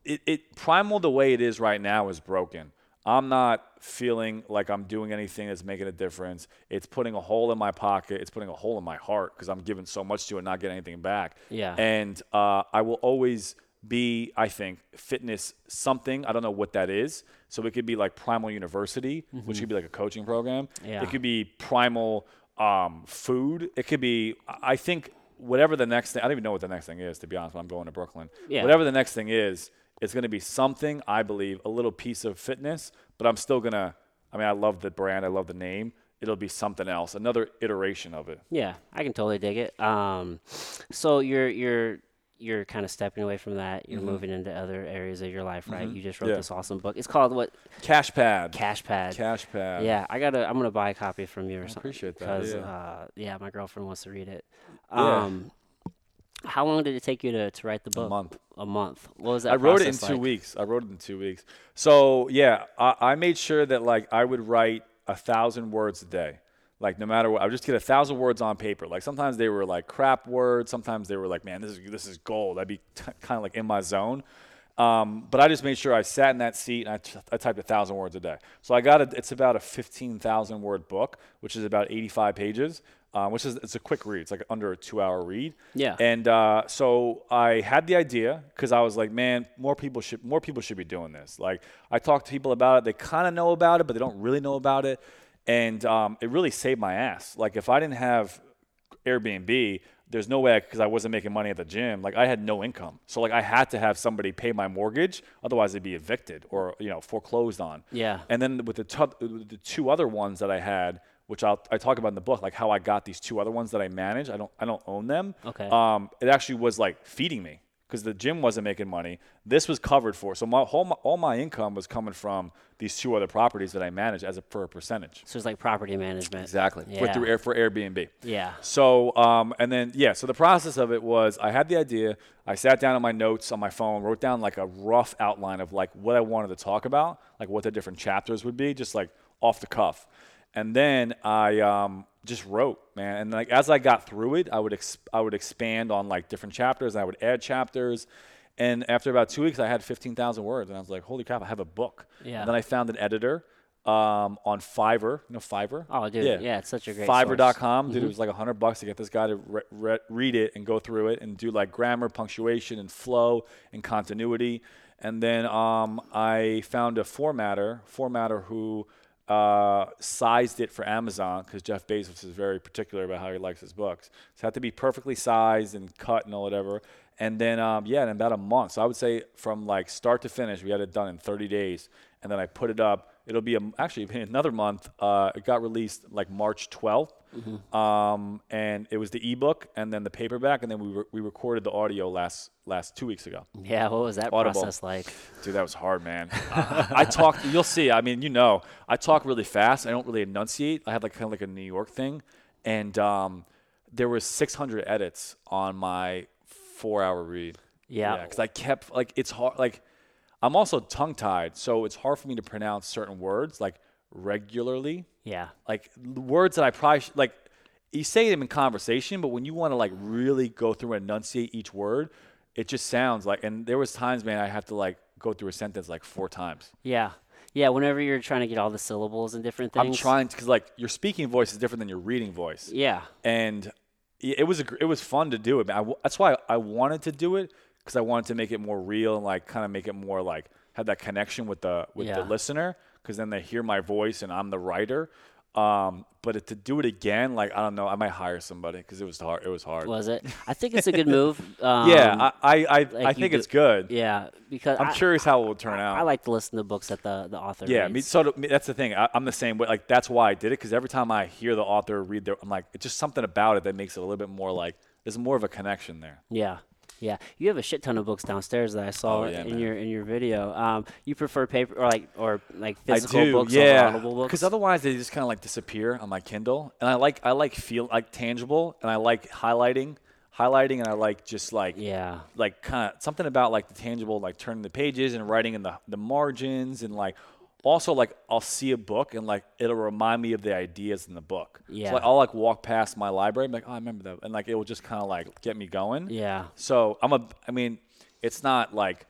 It, it primal the way it is right now is broken. I'm not feeling like I'm doing anything that's making a difference. It's putting a hole in my pocket. It's putting a hole in my heart because I'm giving so much to it, and not getting anything back. Yeah. And uh, I will always be, I think, fitness something. I don't know what that is. So it could be like Primal University, which could be like a coaching program. Mm-hmm. Yeah. It could be Primal um, food. It could be. I think whatever the next thing. I don't even know what the next thing is. To be honest, when I'm going to Brooklyn. Yeah. Whatever the next thing is, it's going to be something. I believe a little piece of fitness, but I'm still gonna. I mean, I love the brand. I love the name. It'll be something else. Another iteration of it. Yeah, I can totally dig it. Um, so you're you're you're kind of stepping away from that. You're moving into other areas of your life, right? You just wrote Mm-hmm. Yeah. this awesome book. It's called what? Cash pad. Cash Pad. Cash pad. Yeah, I gotta. I'm gonna buy a copy from you or something. appreciate that, Because yeah. uh, yeah, my girlfriend wants to read it. Yeah. Um, how long did it take you to, to write the book? A month. A month. What was that? I wrote it in process two weeks. I wrote it in two weeks. So yeah, I, I made sure that like I would write a thousand words a day. Like no matter what, I would just get a thousand words on paper. Like sometimes they were like crap words. Sometimes they were like, man, this is this is gold. I'd be t- kind of like in my zone. Um, but I just made sure I sat in that seat and I, t- I typed a thousand words a day. So I got it. It's about a fifteen thousand word book, which is about eighty five pages. Um, which is it's a quick read. It's like under a two hour read. Yeah. And uh, so I had the idea because I was like, man, more people should more people should be doing this. Like I talk to people about it, they kind of know about it, but they don't really know about it, and um, it really saved my ass. Like if I didn't have Airbnb, there's no way because I, wasn't making money at the gym. Like I had no income, so like I had to have somebody pay my mortgage, otherwise I'd be evicted or you know foreclosed on. Yeah. And then with the with the two other ones that I had, which I'll, I talk about in the book, like how I got these two other ones that I manage. I don't I don't own them. Okay. Um, it actually was like feeding me because the gym wasn't making money. This was covered for, so my whole all my income was coming from these two other properties that I manage as a for a percentage. So it's like property management. Exactly. For Yeah. through Air for Airbnb. Yeah. So, um, and then, yeah, so the process of it was I had the idea. I sat down on my notes on my phone, wrote down like a rough outline of like what I wanted to talk about, like what the different chapters would be, just like off the cuff. And then I um, just wrote, man. And like as I got through it, I would ex- I would expand on like different chapters. And I would add chapters. And after about two weeks, I had 15,000 words. And I was like, holy crap, I have a book. Yeah. And then I found an editor um, on Fiverr. You know Fiverr? Oh, dude. Yeah, it's such a great source. Mm-hmm. Fiverr.com, dude. It was like hundred bucks to get this guy to re- re- read it and go through it and do like grammar, punctuation, and flow and continuity. And then um, I found a formatter, formatter who uh, sized it for Amazon because Jeff Bezos is very particular about how he likes his books. So it had to be perfectly sized and cut and all whatever. And then um, yeah, in about a month. So I would say from like start to finish, we had it done in 30 days. And then I put it up. It'll be a, actually (laughs) another month. Uh, it got released like March 12th. Um, and it was the ebook and then the paperback and then we, re- we recorded the audio last last two weeks ago. Yeah. What was that Audible. process like? Dude, that was hard, man. I, I talk. You'll see. I mean, you know, I talk really fast. I don't really enunciate. I have like kind of like a New York thing, and um, there was 600 edits on my four hour read. Yeah. because I kept like it's hard. Like I'm also tongue tied, so it's hard for me to pronounce certain words like regularly. Yeah. Like words that I probably sh- like. You say them in conversation, but when you want to like really go through and enunciate each word, it just sounds like. And there was times, man, I have to like go through a sentence like four times. Yeah. Yeah. Whenever you're trying to get all the syllables and different things. I'm trying because like your speaking voice is different than your reading voice. Yeah. and it was a, it was fun to do it. man. That's why I wanted to do it because I wanted to make it more real and like kind of make it more like have that connection with the with the listener because then they hear my voice and I'm the writer. Um, but to do it again, like I don't know, I might hire somebody because it was hard. It was hard. Was it? I think it's a good move. (laughs) Um, yeah, I I, I, I like you think do- it's good. Yeah, because I'm I, curious how it will turn out. I like to listen to books that the the author. Yeah, me, so do- me, that's the thing. I, I'm the same way. Like that's why I did it because every time I hear the author read their, I'm like, it's just something about it that makes it a little bit more like there's more of a connection there. Yeah. Yeah, you have a shit ton of books downstairs that I saw Oh, yeah, in man. your in your video. Um, you prefer paper or like or like physical do, books over yeah. audible books? Because otherwise they just kind of like disappear on my Kindle, and I like I like feel like tangible, and I like highlighting, highlighting, and I like just like yeah, like kind of something about like the tangible, like turning the pages and writing in the the margins, and like also like I'll see a book and like it'll remind me of the ideas in the book. Yeah. So like I'll like walk past my library, and be like, oh, I remember that, and like it will just kind of like get me going. yeah, So I'm a. I mean, it's not like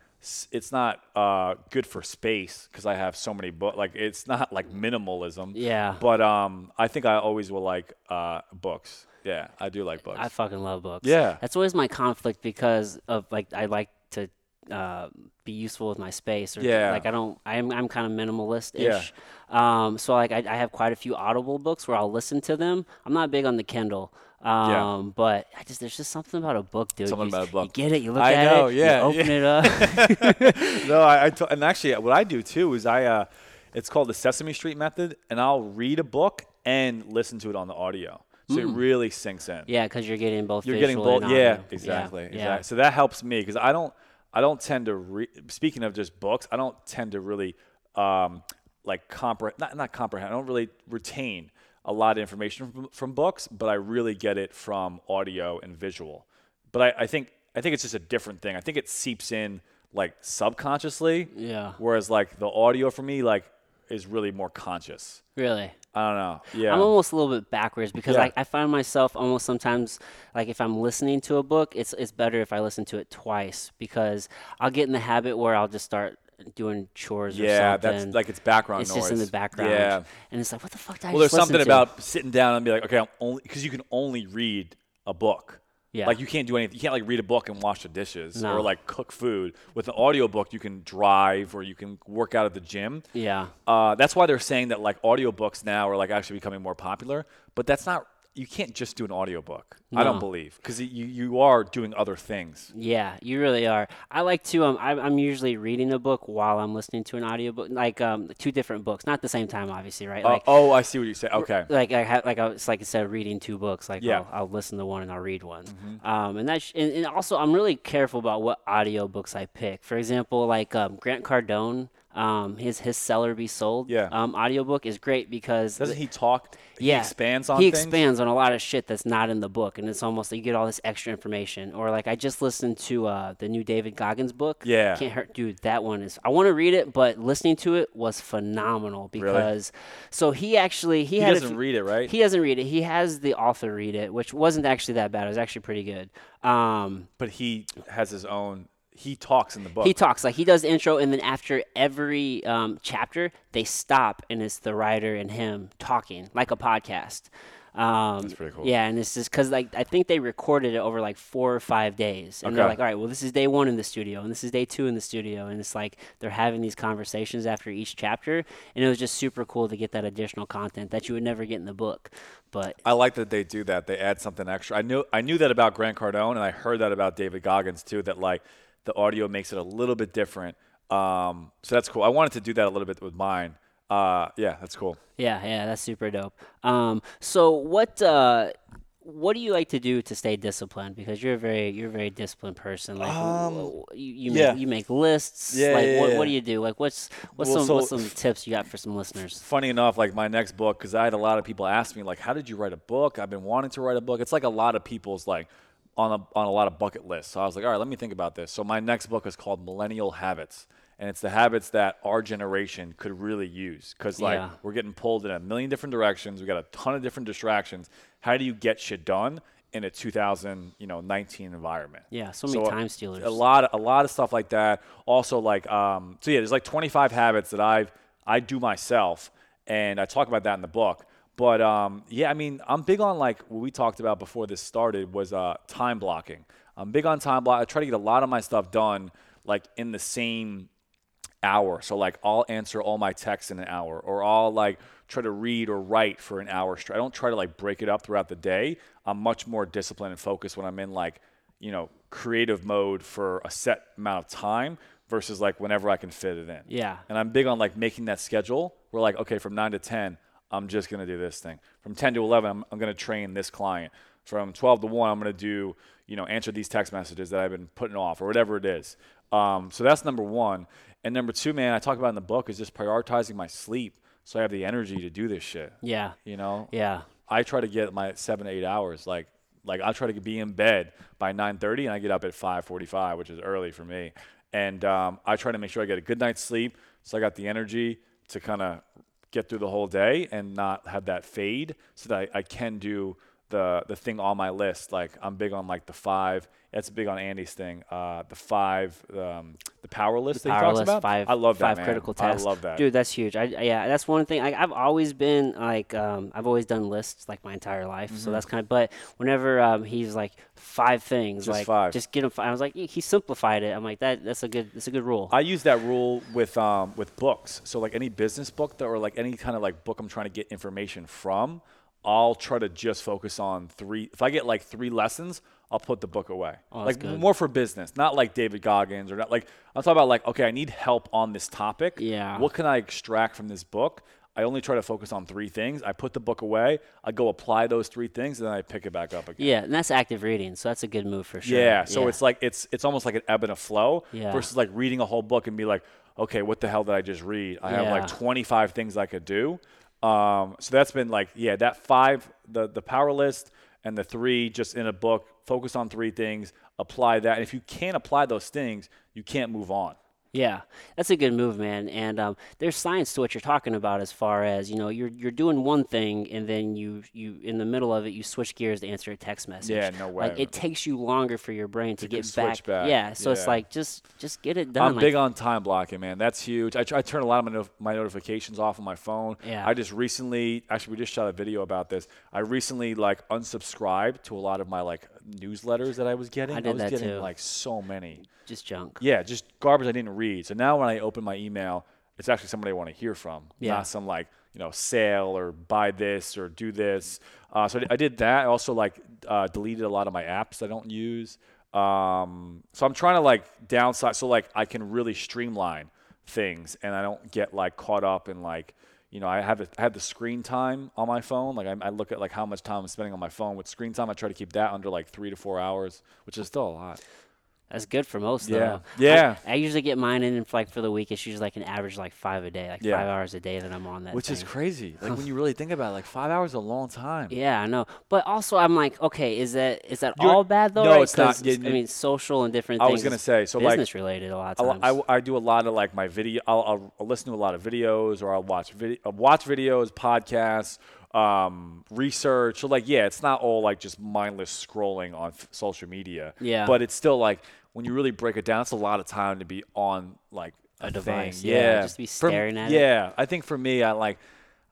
it's not uh, good for space because I have so many books. Like it's not like minimalism. Yeah. But um, I think I always will like uh, books. Yeah, I do like books. I fucking love books. Yeah. that's always my conflict because of like I like to uh, be useful with my space. Or, Yeah. like I don't. I'm I'm kind of minimalist Yeah. Um, so like I, I have quite a few Audible books where I'll listen to them. I'm not big on the Kindle. Um, Yeah. but I just there's just something about a book, dude. Something you, about a book. You get it. You look I at know, it. yeah, You open yeah. it up. (laughs) no, I, I t- and actually what I do too is I uh, it's called the Sesame Street method, and I'll read a book and listen to it on the audio, so it really sinks in. Hmm. yeah, because you're getting both. You're getting both. Yeah, exactly. Yeah. exactly. So that helps me because I don't. I don't tend to. Re- speaking of just books, I don't tend to really um, like comprehend. Not not comprehend. I don't really retain a lot of information from, from books, but I really get it from audio and visual. But I, I think I think it's just a different thing. I think it seeps in like subconsciously. Yeah. Whereas like the audio for me like is really more conscious. Really. I don't know. Yeah. I'm almost a little bit backwards because Yeah. I, I find myself almost sometimes like if I'm listening to a book, it's it's better if I listen to it twice because I'll get in the habit where I'll just start doing chores or yeah, something. that's like it's background it's noise. just in the background. Yeah. And it's like, what the fuck did I Well, there's something to? about sitting down and be like, okay, I'm only because you can only read a book. Yeah. Like you can't do anything. You can't like read a book and wash the dishes No. or like cook food. With an audiobook, you can drive or you can work out at the gym. Yeah. Uh, that's why they're saying that like audiobooks now are like actually becoming more popular. But that's not. You can't just do an audiobook. I don't believe because you you are doing other things. Yeah, you really are. I like to. Um, I'm, I'm usually reading a book while I'm listening to an audiobook, like um, two different books, not at the same time, obviously, right? Uh, oh, I see what you say. Okay. like I have, like I was like instead of reading two books, like Yeah. Mm-hmm. I'll, I'll listen to one and I'll read one. Um, and that's and, and also I'm really careful about what audio books I pick. For example, like um, Grant Cardone, um, his his Sell or Be Sold Yeah. um, audiobook is great because Doesn't he talk? He yeah, expands on he things? expands on a lot of shit that's not in the book, and it's almost like you get all this extra information. Or like I just listened to uh, the new David Goggins book. Yeah. can't hurt, dude. That one is. I want to read it, but listening to it was phenomenal because. Really? So he actually he, He had doesn't few- read it, right? He doesn't read it. He has the author read it, which wasn't actually that bad. It was actually pretty good. Um, but he has his own. He talks in the book. he talks like he does the intro, and then after every um, chapter, they stop, and it's the writer and him talking like a podcast. Um, That's pretty cool. Yeah, and it's just because like I think they recorded it over like four or five days, and they're like, all right, well, this is day one in the studio, and this is day two in the studio, and it's like they're having these conversations after each chapter, and it was just super cool to get that additional content that you would never get in the book. But I like that they do that. They add something extra. I knew I knew that about Grant Cardone, and I heard that about David Goggins too. That like the audio makes it a little bit different. Um, so that's cool. I wanted to do that a little bit with mine. Uh, yeah, that's cool. Yeah, yeah, that's super dope. Um, so what uh, what do you like to do to stay disciplined? Because you're a very you're a very disciplined person. Like Um, you, you yeah. make you make lists. Yeah, like yeah, what, yeah. what do you do? Like what's what's Well, some so- what's some tips you got for some listeners? funny enough, like my next book, because I had a lot of people ask me, like, how did you write a book? I've been wanting to write a book. It's like a lot of people's like on a on a lot of bucket lists. So I was like, all right, let me think about this. So my next book is called Millennial Habits, and it's the habits that our generation could really use. Because like Yeah. we're getting pulled in a million different directions. We got a ton of different distractions. How do you get shit done in a 2000 you know 19 environment? Yeah, so many uh, time stealers. A lot, a lot of stuff like that. Also, like, um, so yeah, there's like 25 habits that I've I do myself, and I talk about that in the book. But um, yeah, I mean, I'm big on like what we talked about before this started was uh, time blocking. I'm big on time block. I try to get a lot of my stuff done like in the same hour. So like I'll answer all my texts in an hour, or I'll like try to read or write for an hour straight. I don't try to like break it up throughout the day. I'm much more disciplined and focused when I'm in like you know creative mode for a set amount of time versus like whenever I can fit it in. Yeah. And I'm big on like making that schedule. We're like okay, from nine to ten, I'm just gonna do this thing. From ten to eleven, I'm, I'm gonna train this client. From 12 to 1, I'm going to do, you know, answer these text messages that I've been putting off or whatever it is. Um, so that's number one. And number two, man, I talk about in the book is just prioritizing my sleep so I have the energy to do this shit. yeah. You know, Yeah. I try to get my seven to eight hours. Like, like I try to be in bed by 9:30, and I get up at 5:45, which is early for me. And um, I try to make sure I get a good night's sleep, so I got the energy to kind of get through the whole day and not have that fade, so that I, I can do the the thing on my list. Like I'm big on like the five. That's big on Andy's thing. Uh, the five, um, the power list that he talks list, about. five, I love that, five man. critical tasks. I love that. dude. That's huge. I, yeah, that's one thing. I, I've always been like, um, I've always done lists like my entire life. Mm-hmm. So that's kind of. But whenever um, he's like five things, Just like five. just get him. I was like, he simplified it. I'm like that. That's a good. That's a good rule. I use that rule with um, with books. So like any business book that, or like any kind of like book I'm trying to get information from, I'll try to just focus on three. If I get like three lessons, I'll put the book away. Oh, like good. more for business, not like David Goggins or not like I'm talking about like okay, I need help on this topic. Yeah. What can I extract from this book? I only try to focus on three things. I put the book away. I go apply those three things, and then I pick it back up again. yeah, and that's active reading. So that's a good move for sure. Yeah, so it's like it's it's almost like an ebb and a flow Yeah. versus like reading a whole book and be like, okay, what the hell did I just read? I have like 25 things I could do. Um, so that's been like, yeah, that five, the the power list and the three just in a book. Focus on three things, apply that. And if you can't apply those things, you can't move on. Yeah, that's a good move, man. And um, there's science to what you're talking about, as far as you know, you're you're doing one thing, and then you you in the middle of it, you switch gears to answer a text message. Yeah, no Like way. it takes you longer for your brain to, get get switch back. Yeah, so it's like just just get it done. I'm like, big on time blocking, man. That's huge. I, I turn a lot of my, no- my notifications off on my phone. Yeah. I just recently, actually, we just shot a video about this. I recently like unsubscribed to a lot of my like newsletters that I was getting. I did was that getting too. like so many. just junk. Yeah, just garbage I didn't read. So now when I open my email, it's actually somebody I want to hear from, Yeah. not some like you know sale or buy this or do this. Uh, so I did- that. I also like uh, deleted a lot of my apps I don't use. Um, so I'm trying to like downsize so like I can really streamline things and I don't get like caught up in like you know I have a, I have the screen time on my phone. Like I, I look at like how much time I'm spending on my phone with screen time. I try to keep that under like three to four hours, which is still a lot. That's good for most. Yeah. though. Yeah. I, I usually get mine in for, like for the week. It's usually like an average like five a day, like Yeah. five hours a day that I'm on that. Which is crazy. Like when (laughs) you really think about it, like five hours is a long time. Yeah, I know. But also, I'm like, okay, is that is that You're- all bad though? no, right? it's not. I mean, social and different things. I was gonna say, so, like, business related a lot I, of times. I, I do a lot of like my video. I'll, I'll, I'll listen to a lot of videos, or I'll watch video, uh, watch videos, podcasts, um, research. So like, yeah, it's not all like just mindless scrolling on f- social media. Yeah. But it's still like when you really break it down, it's a lot of time to be on like a, A device, Yeah. yeah, just be For- staring at it. Yeah, I think for me, I like.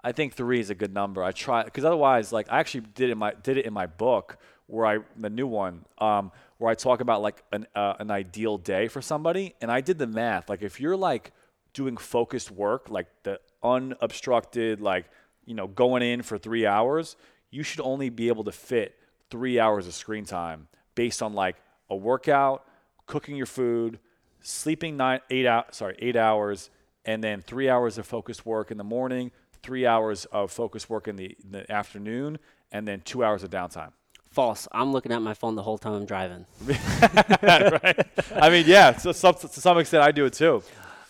I think three is a good number. I try because otherwise, like I actually did it in my did it in my book where I the new one um, where I talk about like an uh, an ideal day for somebody, and I did the math. Like if you're like doing focused work, like the unobstructed, like you know going in for three hours, you should only be able to fit three hours of screen time based on like a workout, cooking your food, sleeping nine eight out sorry eight hours, and then three hours of focused work in the morning, three hours of focused work in the, in the afternoon, and then two hours of downtime. False. I'm looking at my phone the whole time I'm driving. (laughs) right? I mean, yeah. So some, to some extent, I do it too.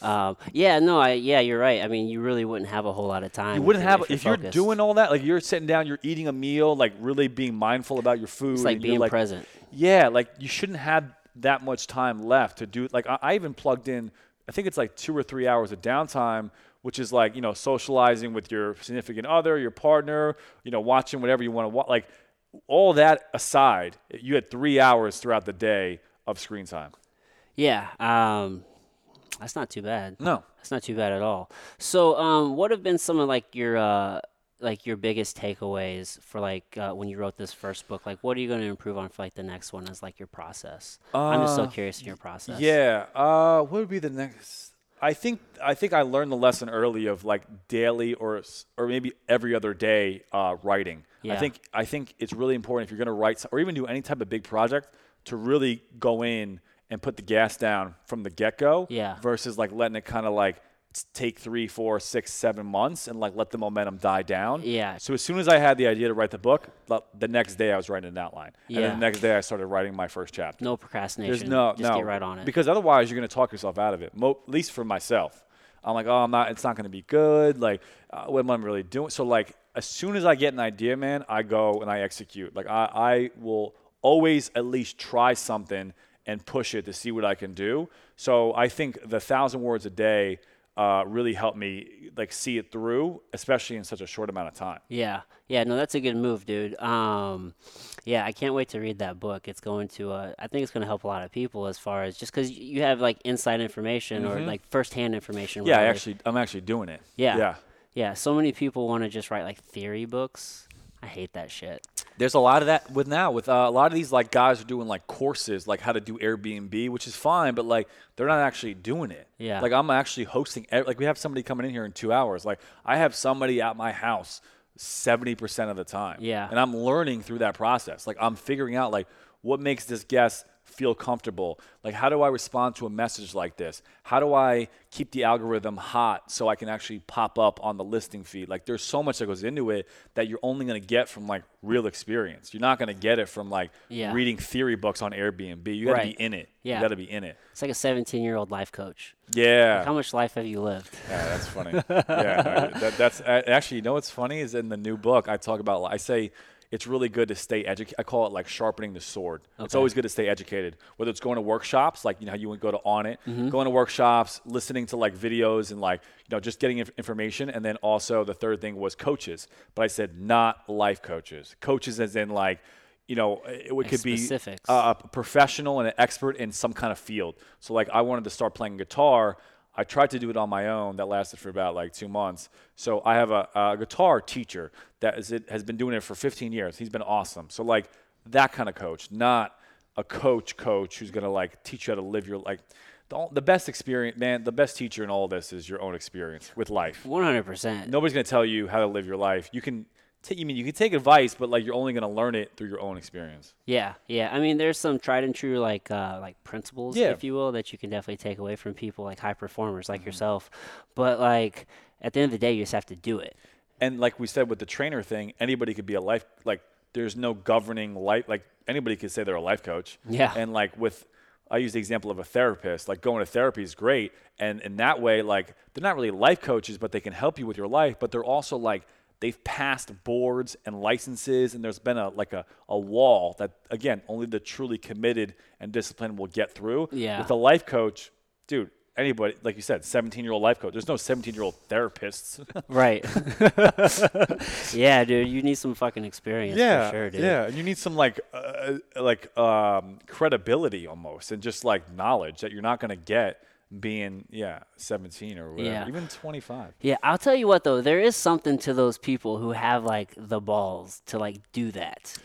Um, yeah, no, I yeah, you're right. I mean, you really wouldn't have a whole lot of time. You wouldn't if, have if if you're you're doing all that, like you're sitting down, you're eating a meal, like really being mindful about your food. It's like you're, being like, present. Yeah, like you shouldn't have that much time left to do. Like I, I even plugged in, I think it's like two or three hours of downtime, which is like you know socializing with your significant other, your partner, you know watching whatever you want to watch. Like all that aside, you had three hours throughout the day of screen time. Yeah, um, that's not too bad. No. That's not too bad at all. So, um, what have been some of like your uh, like your biggest takeaways for like uh, when you wrote this first book? Like, what are you going to improve on for like the next one as like your process? I'm just so Uh, curious in your process. Yeah. Uh, what would be the next? I think I think I learned the lesson early of like daily or or maybe every other day uh, writing. I think I think it's really important if you're going to write or even do any type of big project to really go in and put the gas down from the get go. Yeah. Versus like letting it kind of like take three, four, six, seven months and like let the momentum die down. Yeah. So as soon as I had the idea to write the book, the- next day I was writing an outline, and Yeah. then the next day I started writing my first chapter. No procrastination. There's no, just no. get right on it. Because otherwise, you're going to talk yourself out of it. Mo- at least for myself, I'm like, oh, I'm not. It's not going to be good. Like, uh, what am I really doing? So, like, as soon as I get an idea, man, I go and I execute. Like, I, I will always at least try something and push it to see what I can do. So, I think the thousand words a day uh, really helped me like see it through, especially in such a short amount of time. Yeah, yeah, no, that's a good move, dude. Um, yeah, I can't wait to read that book. It's going to, uh, I think it's going to help a lot of people as far as just because you have like inside information or like firsthand information. Mm-hmm. Yeah, I actually, I'm actually doing it. Yeah. yeah. yeah. So many people want to just write like theory books. I hate that shit. There's a lot of that with now with uh, a lot of these like guys are doing like courses like how to do Airbnb, which is fine, but like they're not actually doing it. Yeah. Like I'm actually hosting. Like we have somebody coming in here in two hours. Like I have somebody at my house seventy percent of the time. Yeah. And I'm learning through that process. Like I'm figuring out like what makes this guest feel comfortable. Like how do I respond to a message like this? How do I keep the algorithm hot so I can actually pop up on the listing feed? Like there's so much that goes into it that you're only going to get from like real experience. You're not going to get it from like Yeah. reading theory books on Airbnb. You got to Right. be in it. Yeah. You got to be in it. It's like a 17 year old life coach. Yeah. How much life have you lived? Yeah, that's funny. yeah, that, that's actually, you know what's funny is in the new book I talk about. I say it's really good to stay educated. I call it like sharpening the sword. It's always good to stay educated. Whether it's going to workshops, like you know how you would go to on it, Mm-hmm. going to workshops, listening to like videos, and like you know just getting inf- information. And then also the third thing was coaches. But I said not life coaches. Coaches as in like. You know, it, it could be uh, a professional and an expert in some kind of field. So like I wanted to start playing guitar. I tried to do it on my own. That lasted for about like two months. So I have a, a guitar teacher that is it has been doing it for 15 years. He's been awesome. So like that kind of coach, not a coach coach who's gonna like teach you how to live your like. The, the best experience, man. The best teacher in all this is your own experience with life. 100%. Nobody's gonna tell you how to live your life. You can. T- you mean you can take advice, but like you're only gonna learn it through your own experience. Yeah, yeah. I mean, there's some tried and true like uh, like principles, Yeah. if you will, that you can definitely take away from people like high performers Mm-hmm. like yourself. But like at the end of the day, you just have to do it. and like we said with the trainer thing, anybody could be a life like there's no governing life like anybody could say they're a life coach. Yeah. And like with I use the example of a therapist. Like going to therapy is great. And in that way, like they're not really life coaches, but they can help you with your life. But they're also like they've passed boards and licenses and there's been a like a, a wall that again only the truly committed and disciplined will get through. Yeah. With a life coach, dude, anybody like you said, seventeen year old life coach. There's no seventeen year old therapists. (laughs) Right. (laughs) yeah, dude. You need some fucking experience yeah, for sure, dude. Yeah, you need some like uh, like um, credibility almost, and just like knowledge that you're not gonna get being yeah 17 or whatever, Yeah. even 25. Yeah, I'll tell you what though, there is something to those people who have like the balls to like do that.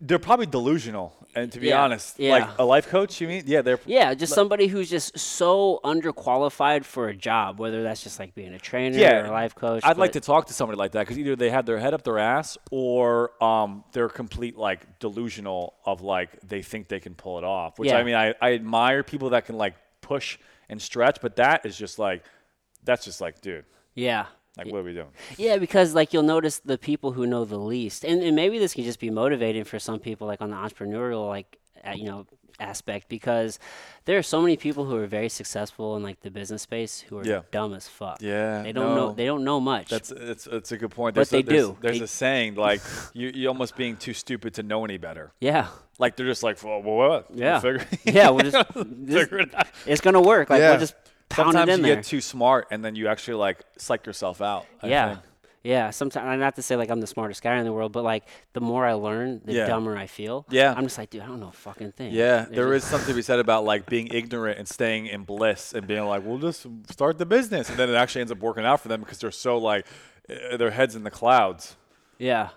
They're probably delusional, and to be Yeah, honest, yeah. like a life coach, you mean? Yeah, they're Yeah, just somebody who's just so underqualified for a job, whether that's just like being a trainer yeah, or a life coach. I'd like to talk to somebody like that because either they have their head up their ass or um, they're complete like delusional of like they think they can pull it off. Which. I mean, I, I admire people that can like push and stretch, but that is just like that's just like, dude. Yeah, Like, what are we doing? (laughs) Yeah, because like you'll notice the people who know the least, and, and maybe this can just be motivating for some people, like on the entrepreneurial like you know aspect, because there are so many people who are very successful in like the business space who are Yeah. dumb as fuck. Yeah, they don't know they don't know much. That's it's it's a good point. But There's a, they there's, do. There's They- a saying like (laughs) you you almost being too stupid to know any better. yeah, Like they're just like, well, what? (laughs) Yeah. We'll (laughs) figure, yeah. We'll just this, figure it out. it's gonna work. Like Yeah. we'll just pound Sometimes it in you there. get too smart, and then you actually like psych yourself out. I yeah. think. Yeah, sometimes not to say like I'm the smartest guy in the world, but like the more I learn, the Yeah. dumber I feel. Yeah. I'm just like, dude, I don't know a fucking thing. Yeah, There's there just- is something to be said about like being ignorant and staying in bliss and being like, we'll just start the business, and then it actually ends up working out for them because they're so like uh, their heads in the clouds. Yeah.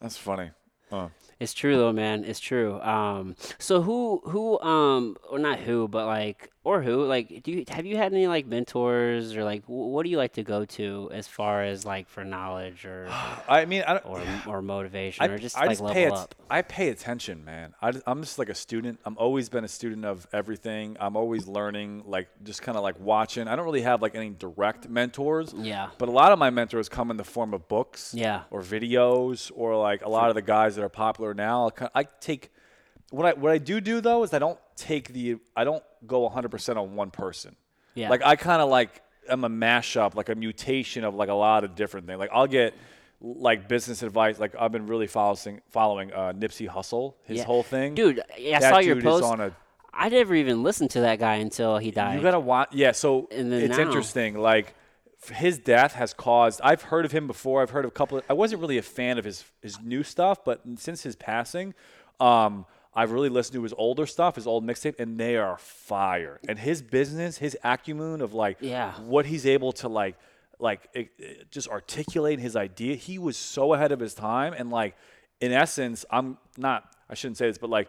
That's funny. Uh, It's true though, man. It's true. Um, so who, who, um, or not who, but like, or who, like, do you have you had any like mentors or like, wh- what do you like to go to as far as like for knowledge or (sighs) I mean, I don't. or or motivation I, or just I like just level pay up? I pay attention, man. I, am just like a student. I'm always been a student of everything. I'm always learning, like just kind of like watching. I don't really have like any direct mentors. Yeah. But a lot of my mentors come in the form of books. Yeah. Or videos, or like a lot of the guys that are popular now. I take what I what I do do though is I don't take the I don't go 100% on one person. Yeah. Like I kind of like I'm a mashup, like a mutation of like a lot of different things. Like I'll get like business advice. Like I've been really following following uh, Nipsey Hussle, his Yeah. whole thing. Dude, I that saw your post. On a, I never even listened to that guy until he died. you gotta watch. Yeah, so it's now- interesting. Like his death has caused. I've heard of him before. I've heard of a couple. Of, I wasn't really a fan of his his new stuff, but since his passing, um, I've really listened to his older stuff, his old mixtape, and they are fire. And his business, his acumen of like Yeah. what he's able to like like it, it- just articulate his idea. He was so ahead of his time, and like in essence, I'm not. I shouldn't say this, but like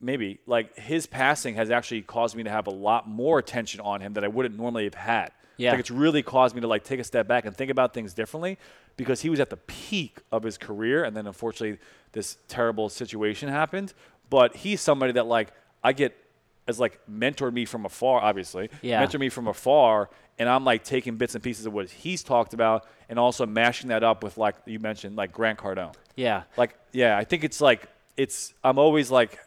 maybe like his passing has actually caused me to have a lot more attention on him that I wouldn't normally have had. Yeah. Like it's really caused me to like take a step back and think about things differently because he was at the peak of his career and then unfortunately this terrible situation happened. But he's somebody that like I get as like mentored me from afar, obviously. Yeah. Mentored me from afar and I'm like taking bits and pieces of what he's talked about and also mashing that up with like you mentioned, like Grant Cardone. yeah. Like, yeah, I think it's like it's. I'm always like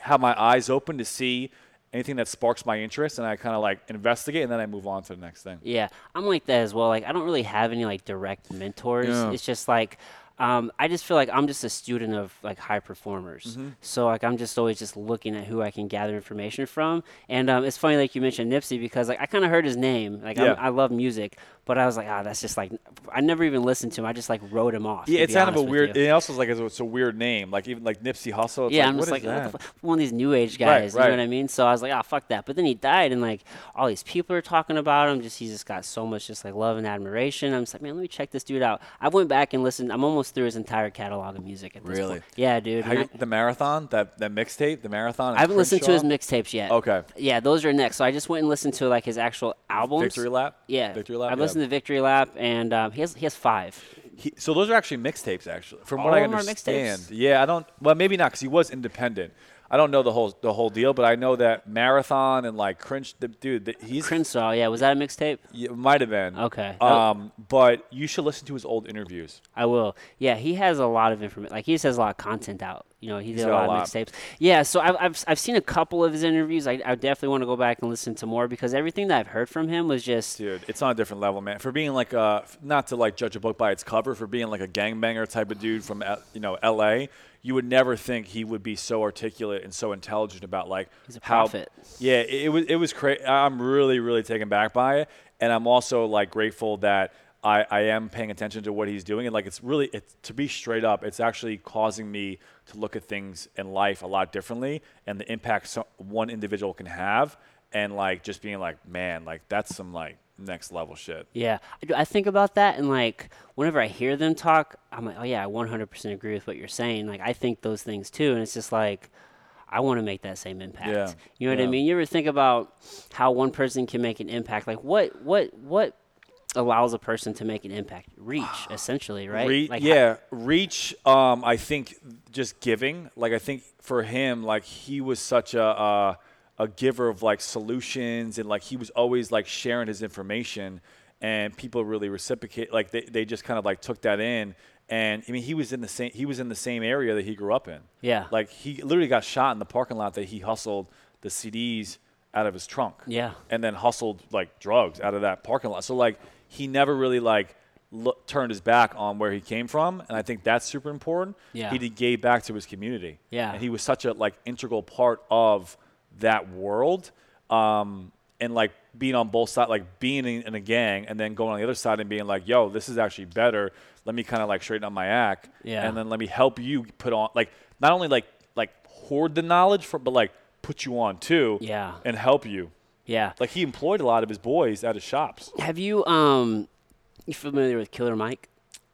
have my eyes open to see anything that sparks my interest, and I kind of like investigate, and then I move on to the next thing. Yeah, I'm like that as well. Like I don't really have any like direct mentors. Yeah. It's just like um, I just feel like I'm just a student of like high performers. Mm-hmm. So like I'm just always just looking at who I can gather information from. And um, it's funny like you mentioned Nipsey because like I kind of heard his name. Like Yeah. I'm, love music, but I was like, ah, that's just like I never even listened to him. I just like wrote him off. Yeah, it's kind of a weird. you. It also is like it's, it's a weird name, like even like Nipsey Hussle. It's yeah, like, I'm what just like what the that? one of these new age guys. Right, guys. You know what I mean? So I was like, oh fuck that. But then he died, and like all these people are talking about him. Just he's just got so much just like love and admiration. I'm just like, man, let me check this dude out. I went back and listened. I'm almost through his entire catalog of music at this Really? point. Yeah, dude. You- the marathon, that that mixtape, the marathon. I, haven't listened to his mixtapes yet. Okay. Yeah, those are next. So I just went and listened to like his actual albums. Victory Lap. Yeah, Victory Lap. I've yeah. listened to Victory Lap, and um, he has he has five. He, so those are actually mixtapes, actually, from All what I of them are understand. Yeah, I don't. Well, maybe not because he was independent. I don't know the whole the whole deal, but I know that marathon and like cringe. The, dude, the, he's Crenshaw, yeah, was that a mixtape? Yeah, it might have been. Okay. Um, but you should listen to his old interviews. I will. Yeah, he has a lot of information. Like he just has a lot of content out. You know, he did a lot, a lot. of mixtapes. Yeah, so I've, I've I've seen a couple of his interviews. I, I definitely want to go back and listen to more because everything that I've heard from him was just Dude, it's on a different level, man. For being like a, not to like judge a book by its cover, for being like a gangbanger type of dude from, you know, L.A., you would never think he would be so articulate and so intelligent about like He's a how. prophet. Yeah, it, it was it was crazy. I'm really really taken back by it, and I'm also like grateful that I, I am paying attention to what he's doing, and like it's really it's to be straight up, it's actually causing me to look at things in life a lot differently, and the impact so, one individual can have, and like just being like, man, like that's some like next level shit. Yeah, I, think about that, and like whenever I hear them talk, I'm like, oh yeah, I 100% agree with what you're saying. Like I think those things too, and it's just like I want to make that same impact. Yeah, You know what I mean? You ever think about how one person can make an impact? Like what what what allows a person to make an impact? Reach, (sighs) essentially, right? Re- like how- yeah, reach. Um, I think just giving. Like I think for him, like he was such a, a a giver of like solutions, and like he was always like sharing his information. and people really reciprocate. Like they, they just kind of like took that in. And I mean, he was in the same he was in the same area that he grew up in. Yeah. Like he literally got shot in the parking lot that he hustled the CDs out of his trunk. Yeah. And then hustled like drugs out of that parking lot. So like he never really like look, turned his back on where he came from, and I think that's super important. Yeah. He did gave back to his community. Yeah. And he was such a like integral part of that world. Um, and like being on both sides, like being in, a gang, and then going on the other side and being like, "Yo, this is actually better. Let me kind of like straighten up my act, Yeah. and then let me help you put on like not only like like hoard the knowledge for, but like put you on too, Yeah. and help you. Yeah. Like he employed a lot of his boys at his shops. Have you um you familiar with Killer Mike?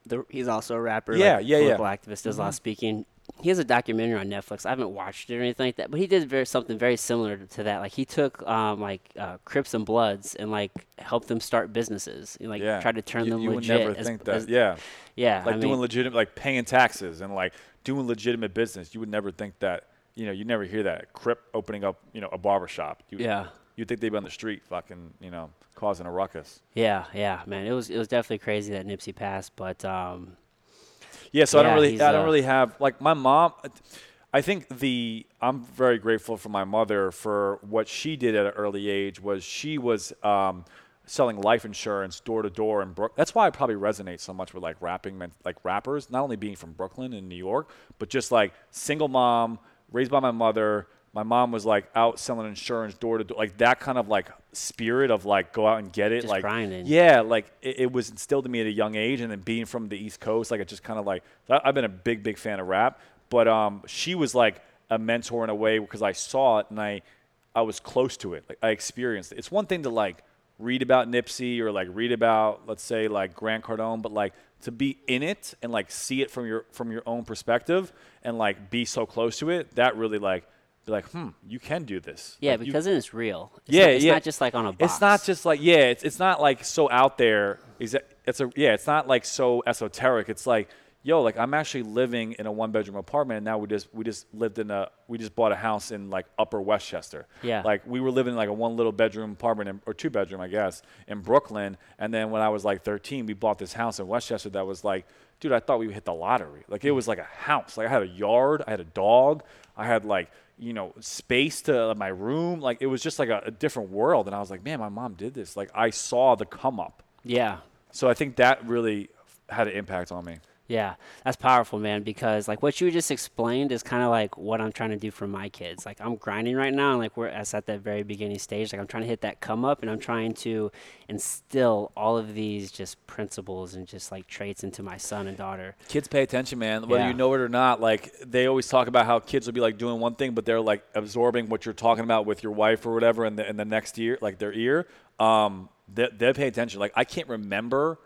The, he's also a rapper. Yeah, like, yeah, yeah. political activist. Does a lot of speaking. He has a documentary on Netflix. I haven't watched it or anything like that, but he did very something very similar to that. Like he took um like uh, Crips and Bloods and like helped them start businesses. And, like Yeah, tried to turn you, them you legit. would never as- think that. as- yeah, yeah. like I doing mean, legitimate, like paying taxes and like doing legitimate business. You would never think that. You know, you never hear that. Crip opening up, you know, a barber shop. You, Yeah. You'd think they'd be on the street, fucking, you know, causing a ruckus. Yeah, yeah, man. It was it was definitely crazy that Nipsey passed, but um Yeah, so I don't really, I don't uh, really have like my mom. I think the I'm very grateful for my mother for what she did at an early age. Was she was um, selling life insurance door to door in Brooklyn. That's why I probably resonate so much with like rapping, men- like rappers. Not only being from Brooklyn and New York, but just like single mom, raised by my mother. My mom was like out selling insurance door to door, like that kind of like spirit of like go out and get it, Just like grinding. yeah, like it, it was instilled in me at a young age, and then being from the East Coast, like it just kind of like I've been a big, big fan of rap. But um, she was like a mentor in a way because I saw it and I, I was close to it. Like I experienced it. It's one thing to like read about Nipsey or like read about, let's say, like Grant Cardone, but like to be in it and like see it from your from your own perspective and like be so close to it, that really like be like, hmm, you can do this. yeah, Like, you- because then it's real. It's yeah, not, it's yeah. not just like on a box. It's not just like yeah, it's, it's not like so out there. Is it? It's a yeah. It's not like so esoteric. It's like yo, like I'm actually living in a one bedroom apartment, and now we just we just lived in a we just bought a house in like Upper Westchester. Yeah. Like we were living in like a one little bedroom apartment in, or two bedroom, I guess, in Brooklyn, and then when I was like 13, we bought this house in Westchester that was like. Dude, I thought we hit the lottery. Like it was like a house. Like I had a yard, I had a dog, I had like you know space to uh, my room. Like it was just like a, a different world. And I was like, man, my mom did this. Like I saw the come up. Yeah. So I think that really had an impact on me. Yeah, that's powerful, man. Because like what you just explained is kind of like what I'm trying to do for my kids. Like I'm grinding right now, and like we're as at that very beginning stage. Like I'm trying to hit that come up, and I'm trying to instill all of these just principles and just like traits into my son and daughter. Kids pay attention, man. Whether Yeah. you know it or not, like they always talk about how kids will be like doing one thing, but they're like absorbing what you're talking about with your wife or whatever in the in the next ear, like their ear. Um, they they pay attention. Like I can't remember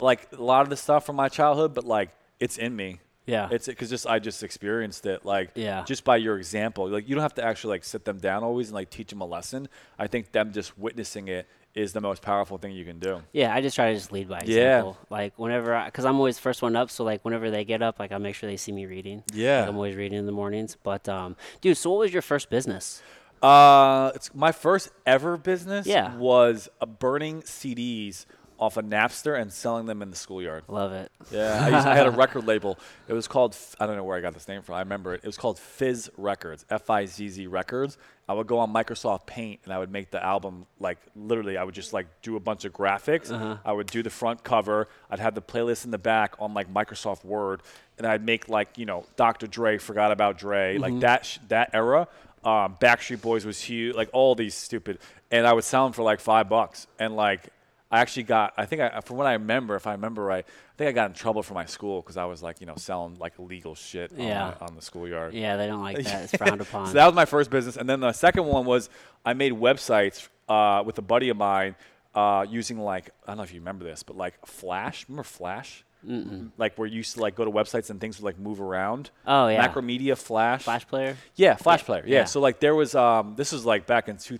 like a lot of the stuff from my childhood, but like it's in me. Yeah. It's because just I just experienced it. Like Yeah. just by your example, like you don't have to actually like sit them down always and like teach them a lesson. I think them just witnessing it is the most powerful thing you can do. Yeah, I just try to just lead by example. Yeah. Like whenever, because I'm always first one up, so like whenever they get up, like I make sure they see me reading. Yeah. Like, I'm always reading in the mornings. But um, dude, so what was your first business? Uh, it's my first ever business. Yeah. was uh, burning CDs off a Napster and selling them in the schoolyard. Love it. Yeah, I, used, I had a (laughs) record label. It was called I don't know where I got this name from. I remember it. It was called Fizz Records, F I Z Z Records. I would go on Microsoft Paint and I would make the album like literally. I would just like do a bunch of graphics. I would do the front cover. I'd have the playlist in the back on like Microsoft Word, and I'd make like you know Dr. Dre, Forgot About Dre, like that sh- that era. Um, Backstreet Boys was huge, like all these stupid, and I would sell them for like five bucks, and like I actually got, I think, I, from what I remember, if I remember right, I think I got in trouble for my school because I was like, you know, selling like illegal shit on, Yeah. my, on the schoolyard. Yeah, they don't like (laughs) that. It's frowned upon. So that was my first business, and then the second one was I made websites uh, with a buddy of mine uh, using like I don't know if you remember this, but like Flash. Remember Flash? Mm-mm. Like where you used to like go to websites and things would like move around. Oh, yeah. Macromedia Flash. Flash player. Yeah, Flash Player. Yeah. yeah. So like there was um this was like back in two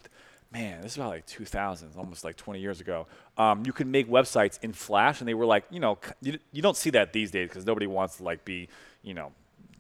man, this is about like 2000, almost like 20 years ago. Um, you could make websites in Flash, and they were like, you know, you, you don't see that these days because nobody wants to like be, you know,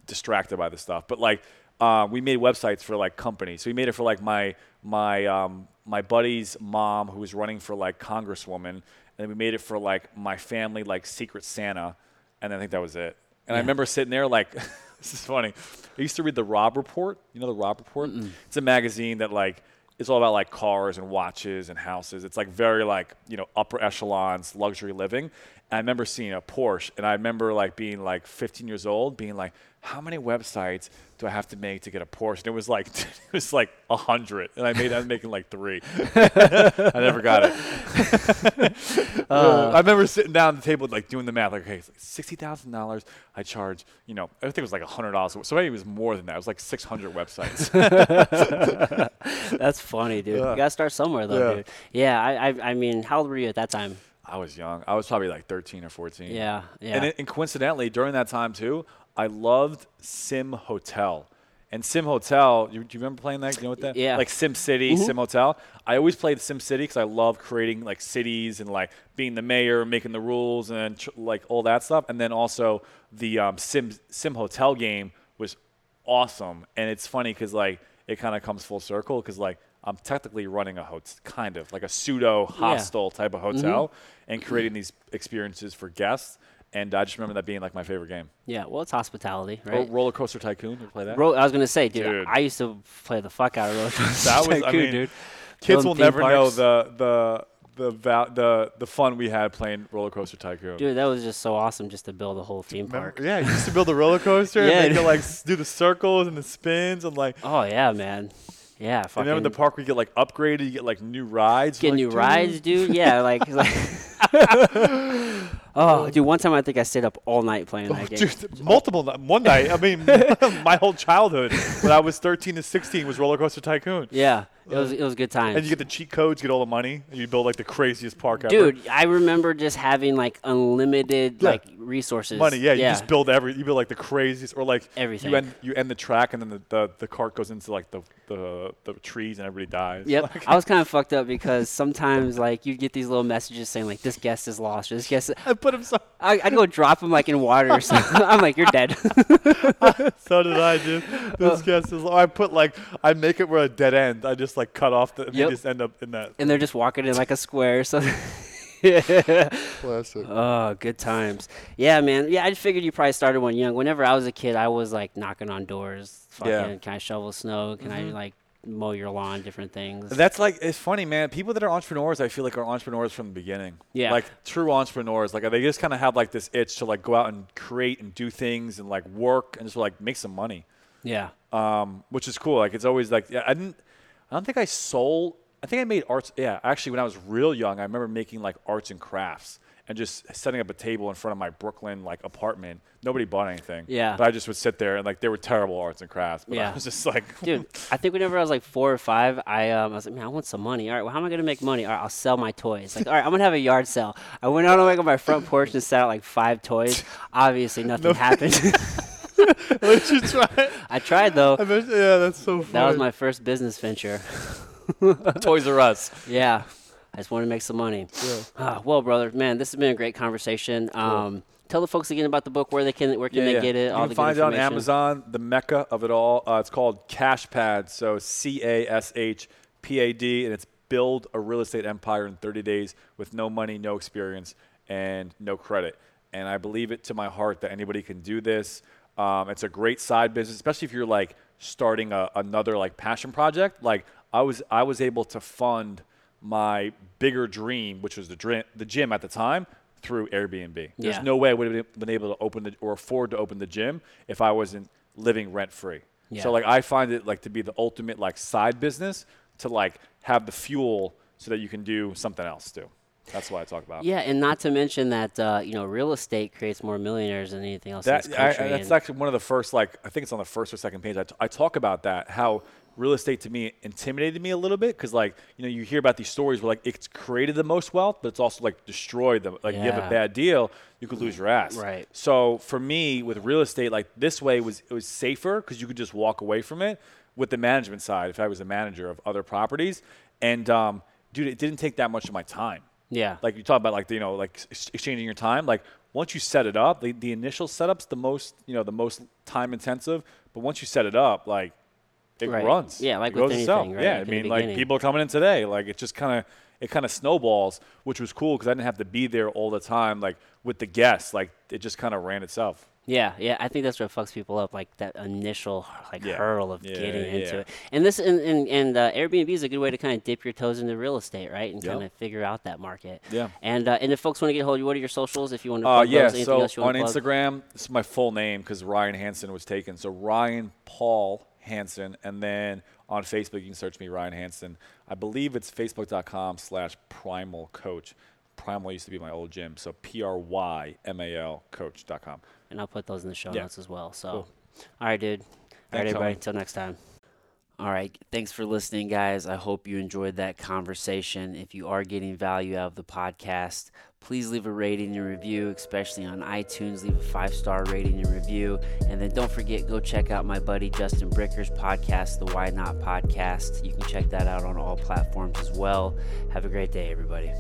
distracted by this stuff. But like, uh, we made websites for like companies. So we made it for like my my um, my buddy's mom who was running for like congresswoman, and then we made it for like my family like Secret Santa, and I think that was it. And I remember sitting there like, (laughs) this is funny. I used to read the Robb Report. You know the Robb Report? It's a magazine that like it's all about like cars and watches and houses. It's like very like you know upper echelons luxury living. And I remember seeing a Porsche, and I remember like being like 15 years old, being like, how many websites do I have to make to get a Porsche? And it was like (laughs) it was like a hundred, and I made I was making like three. (laughs) I never got it. (laughs) Uh, I remember sitting down at the table like doing the math, like okay, it's like sixty thousand dollars. I charge, you know, I think it was like hundred dollars. So maybe it was more than that. It was like six hundred websites. That's funny, dude. Yeah. You gotta start somewhere, though, Yeah. dude. Yeah, I, I, I mean, how old were you at that time? I was young. I was probably like thirteen or fourteen. Yeah, yeah. And, it, and coincidentally, during that time too, I loved Sim Hotel. And Sim Hotel, you, do you remember playing that? You know what that? Yeah. Mm-hmm. Like Sim City, Sim Hotel. I always played Sim City because I love creating like cities and like being the mayor, making the rules, and tr- like all that stuff. And then also the um, Sim Sim Hotel game was awesome. And it's funny because like it kind of comes full circle because like I'm technically running a hotel, kind of like a pseudo hostel type of hotel, and creating these experiences for guests. And I just remember that being like my favorite game. yeah, well, it's hospitality, right? Roller Coaster Tycoon. You play that? Ro- I was gonna say, dude, Dude. I used to play the fuck out of Roller Coaster That was- I Tycoon, mean, dude. Kids Building will never know the the the val- the the fun we had playing Roller Coaster Tycoon. Dude, that was just so awesome just to build a whole theme park. yeah, you used to build a roller coaster (laughs) Yeah, and dude. make it like do the circles and the spins and like. Oh yeah, man. Yeah, And then in the park we get like upgraded, you get like new rides. get You're new like, rides, dude. Yeah, like, like (laughs) (laughs) oh, dude. One time I think I stayed up all night playing oh, that game. Dude, multiple one night. I mean, (laughs) (laughs) my whole childhood when I was 13 to 16 was Roller Coaster Tycoon. Yeah, it was uh, it was good times. And you get the cheat codes, get all the money, and you build like the craziest park ever. Dude, I remember just having like unlimited Yeah. like resources. money. Yeah, you just build every. You build like the craziest, or like Everything. You end you end the track, and then the, the, the cart goes into like the, the the trees, and everybody dies. Yep, (laughs) I was kind of fucked up because sometimes like you'd get these little messages saying like this guest is lost, or this guest. I put him so. I, I'd go drop him like in water or something. (laughs) I'm like, you're dead. (laughs) So did I, dude. This guest is. I put like I make it where a dead end. I just like cut off the. And Yep. they just end up in that. and they're just walking in like a square. So, (laughs) Classic. oh, good times. Yeah, man. Yeah, I figured you probably started one young. Whenever I was a kid, I was like knocking on doors. Fucking, Yeah. Mm-hmm. can I shovel snow? Can I like mow your lawn? Different things. That's like it's funny, man. People that are entrepreneurs, I feel like are entrepreneurs from the beginning. Yeah. Like true entrepreneurs, like they just kind of have like this itch to like go out and create and do things and like work and just like make some money. yeah. um, which is cool. Like it's always like yeah, I didn't. I don't think I sold. I think I made arts. Yeah, actually, when I was real young, I remember making like arts and crafts and just setting up a table in front of my Brooklyn like apartment. Nobody bought anything. Yeah. But I just would sit there and like they were terrible arts and crafts. But Yeah. I was just like, (laughs) Dude, I think whenever I was like four or five, I um, I was like, man, I want some money. All right, well, how am I gonna make money? All right, I'll sell my toys. Like, all right, I'm gonna have a yard sale. I went out on like on my front porch and set out like five toys. (laughs) Obviously, nothing happened. (laughs) Did you try? I tried though. I bet, yeah, that's so funny. That was my first business venture. Toys R Us. Yeah, I just wanted to make some money. (sighs) Ah, well, brother, man, this has been a great conversation. Um, tell the folks again about the book where they can where can they get it. You all can the find it on. Amazon, the mecca of it all. Uh, it's called Cashpad, so C A S H P A D, and it's build a real estate empire in 30 days with no money, no experience, and no credit. And I believe it to my heart that anybody can do this. Um, it's a great side business, especially if you're like starting a, another like passion project. Like I was, I was able to fund my bigger dream, which was the, the gym at the time, through Airbnb. There's no way I would have been able to open the, or afford to open the gym if I wasn't living rent free. Yeah. So like I find it like to be the ultimate like side business to like have the fuel so that you can do something else too. That's what I talk about. Yeah, and not to mention that uh, you know real estate creates more millionaires than anything else in this country. I- that's actually one of the first like I think it's on the first or second page. I, t- I talk about that how real estate to me intimidated me a little bit because like you know you hear about these stories where like it's created the most wealth, but it's also like destroyed them. Like you have a bad deal, you could lose your ass. Right. So for me with real estate, like this way was it was safer because you could just walk away from it. With the management side, if I was a manager of other properties, and um, dude, it didn't take that much of my time yeah, like you talk about like the, you know like ex- exchanging your time like once you set it up the, the initial setup's the most you know the most time intensive but once you set it up like it Right. runs. Yeah, like it with anything, right, Yeah, like I mean, like people are coming in today. Like it just kind of it kind of snowballs, which was cool because I didn't have to be there all the time. Like with the guests, like it just kind of ran itself. Yeah, yeah, I think that's what fucks people up, like that initial like Yeah. hurdle of Yeah, getting into yeah. it. And this and and, and uh, Airbnb is a good way to kind of dip your toes into real estate, right, and Yep. kind of figure out that market. Yeah. And uh, and if folks want to get a hold of you, what are your socials? If you want to, Uh, yeah, those, so on plug? Instagram, is my full name because Ryan Hansen was taken. So Ryan Paul Hansen, and then on Facebook you can search me Ryan Hansen. I believe it's facebook.com slash primal coach. Prymal used to be my old gym, so P R Y M A L coach.com. and I'll put those in the show Yeah. notes as well. So, Cool. all right, dude. All right, Thanks, everybody. Until next time. All right. Thanks for listening, guys. I hope you enjoyed that conversation. If you are getting value out of the podcast, please leave a rating and review, especially on iTunes. Leave a five star rating and review. And then don't forget, go check out my buddy Justin Bricker's podcast, the Why Not Podcast. You can check that out on all platforms as well. Have a great day, everybody.